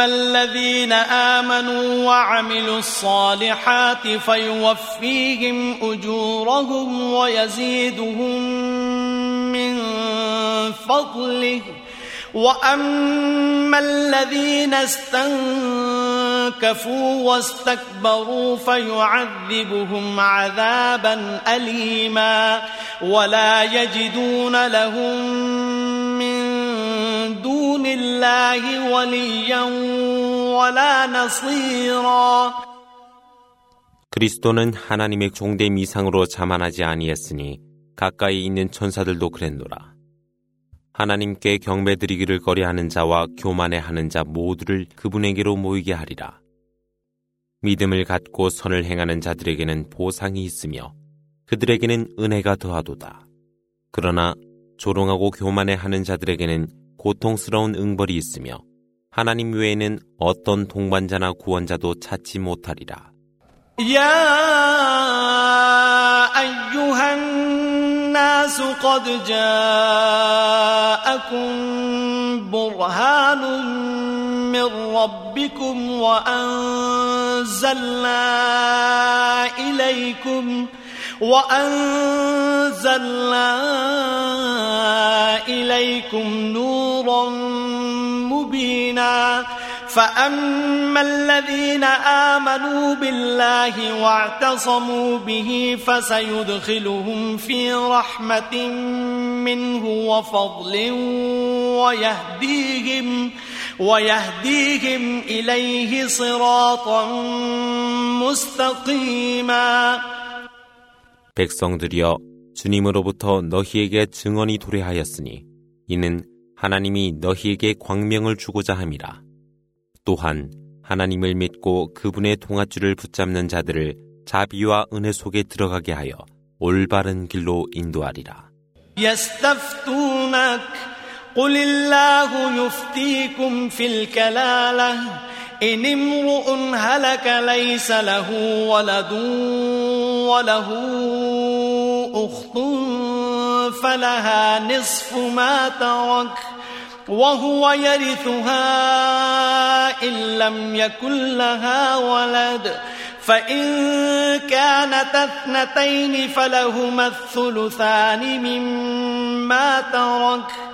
الذين آمنوا وعملوا الصالحات فيوفيهم أجورهم ويزيدهم من فضله وأما الذين استنكفوا واستكبروا فيعذبهم عذابا أليما ولا يجدون لهم من دون الله وليا ولا نصيرا 그리스도는 하나님의 종됨 이상으로 자만하지 아니했으니 가까이 있는 천사들도 그랬노라. 하나님께 경배드리기를 거래하는 자와 교만해하는 자 모두를 그분에게로 모이게 하리라. 믿음을 갖고 선을 행하는 자들에게는 보상이 있으며 그들에게는 은혜가 더하도다. 그러나 조롱하고 교만해하는 자들에게는 고통스러운 응벌이 있으며 하나님 외에는 어떤 동반자나 구원자도 찾지 못하리라. 야 الناس قد جاءكم برهان من ربكم وأنزلنا إليكم وأنزلنا إليكم نورا مبينا فأما الذين آمنوا بالله واعتصموا به فسيدخلهم في رحمة منه وفضل ويهديهم ويهديهم إليه صراطا مستقيما 백성들이여 주님으로부터 너희에게 증언이 도래하였으니 이는 하나님이 너희에게 광명을 주고자 함이라. 또한 하나님을 믿고 그분의 동아줄을 붙잡는 자들을 자비와 은혜 속에 들어가게 하여 올바른 길로 인도하리라. يستفتونك قل الله يفتيكم في الكلالة إن امرؤ هلك ليس له ولد وله أخت فلها نصف ما ترك وهو يرثها إن لم يكن لها ولد. فإن كانت اثنتين فلهما الثلثان مما ترك.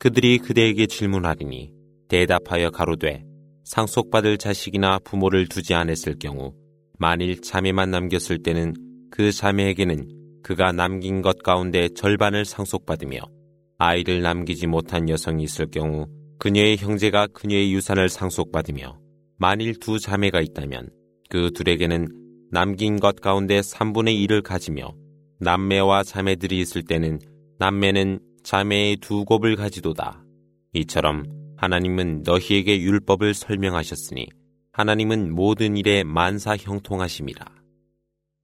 그들이 그대에게 질문하리니 대답하여 가로되 상속받을 자식이나 부모를 두지 않았을 경우 만일 자매만 남겼을 때는 그 자매에게는 그가 남긴 것 가운데 절반을 상속받으며 아이를 남기지 못한 여성이 있을 경우 그녀의 형제가 그녀의 유산을 상속받으며 만일 두 자매가 있다면 그 둘에게는 남긴 것 가운데 3분의 1을 가지며 남매와 자매들이 있을 때는 남매는 자매의 두 곱을 가지도다. 이처럼 하나님은 너희에게 율법을 설명하셨으니 하나님은 모든 일에 만사 형통하심이라.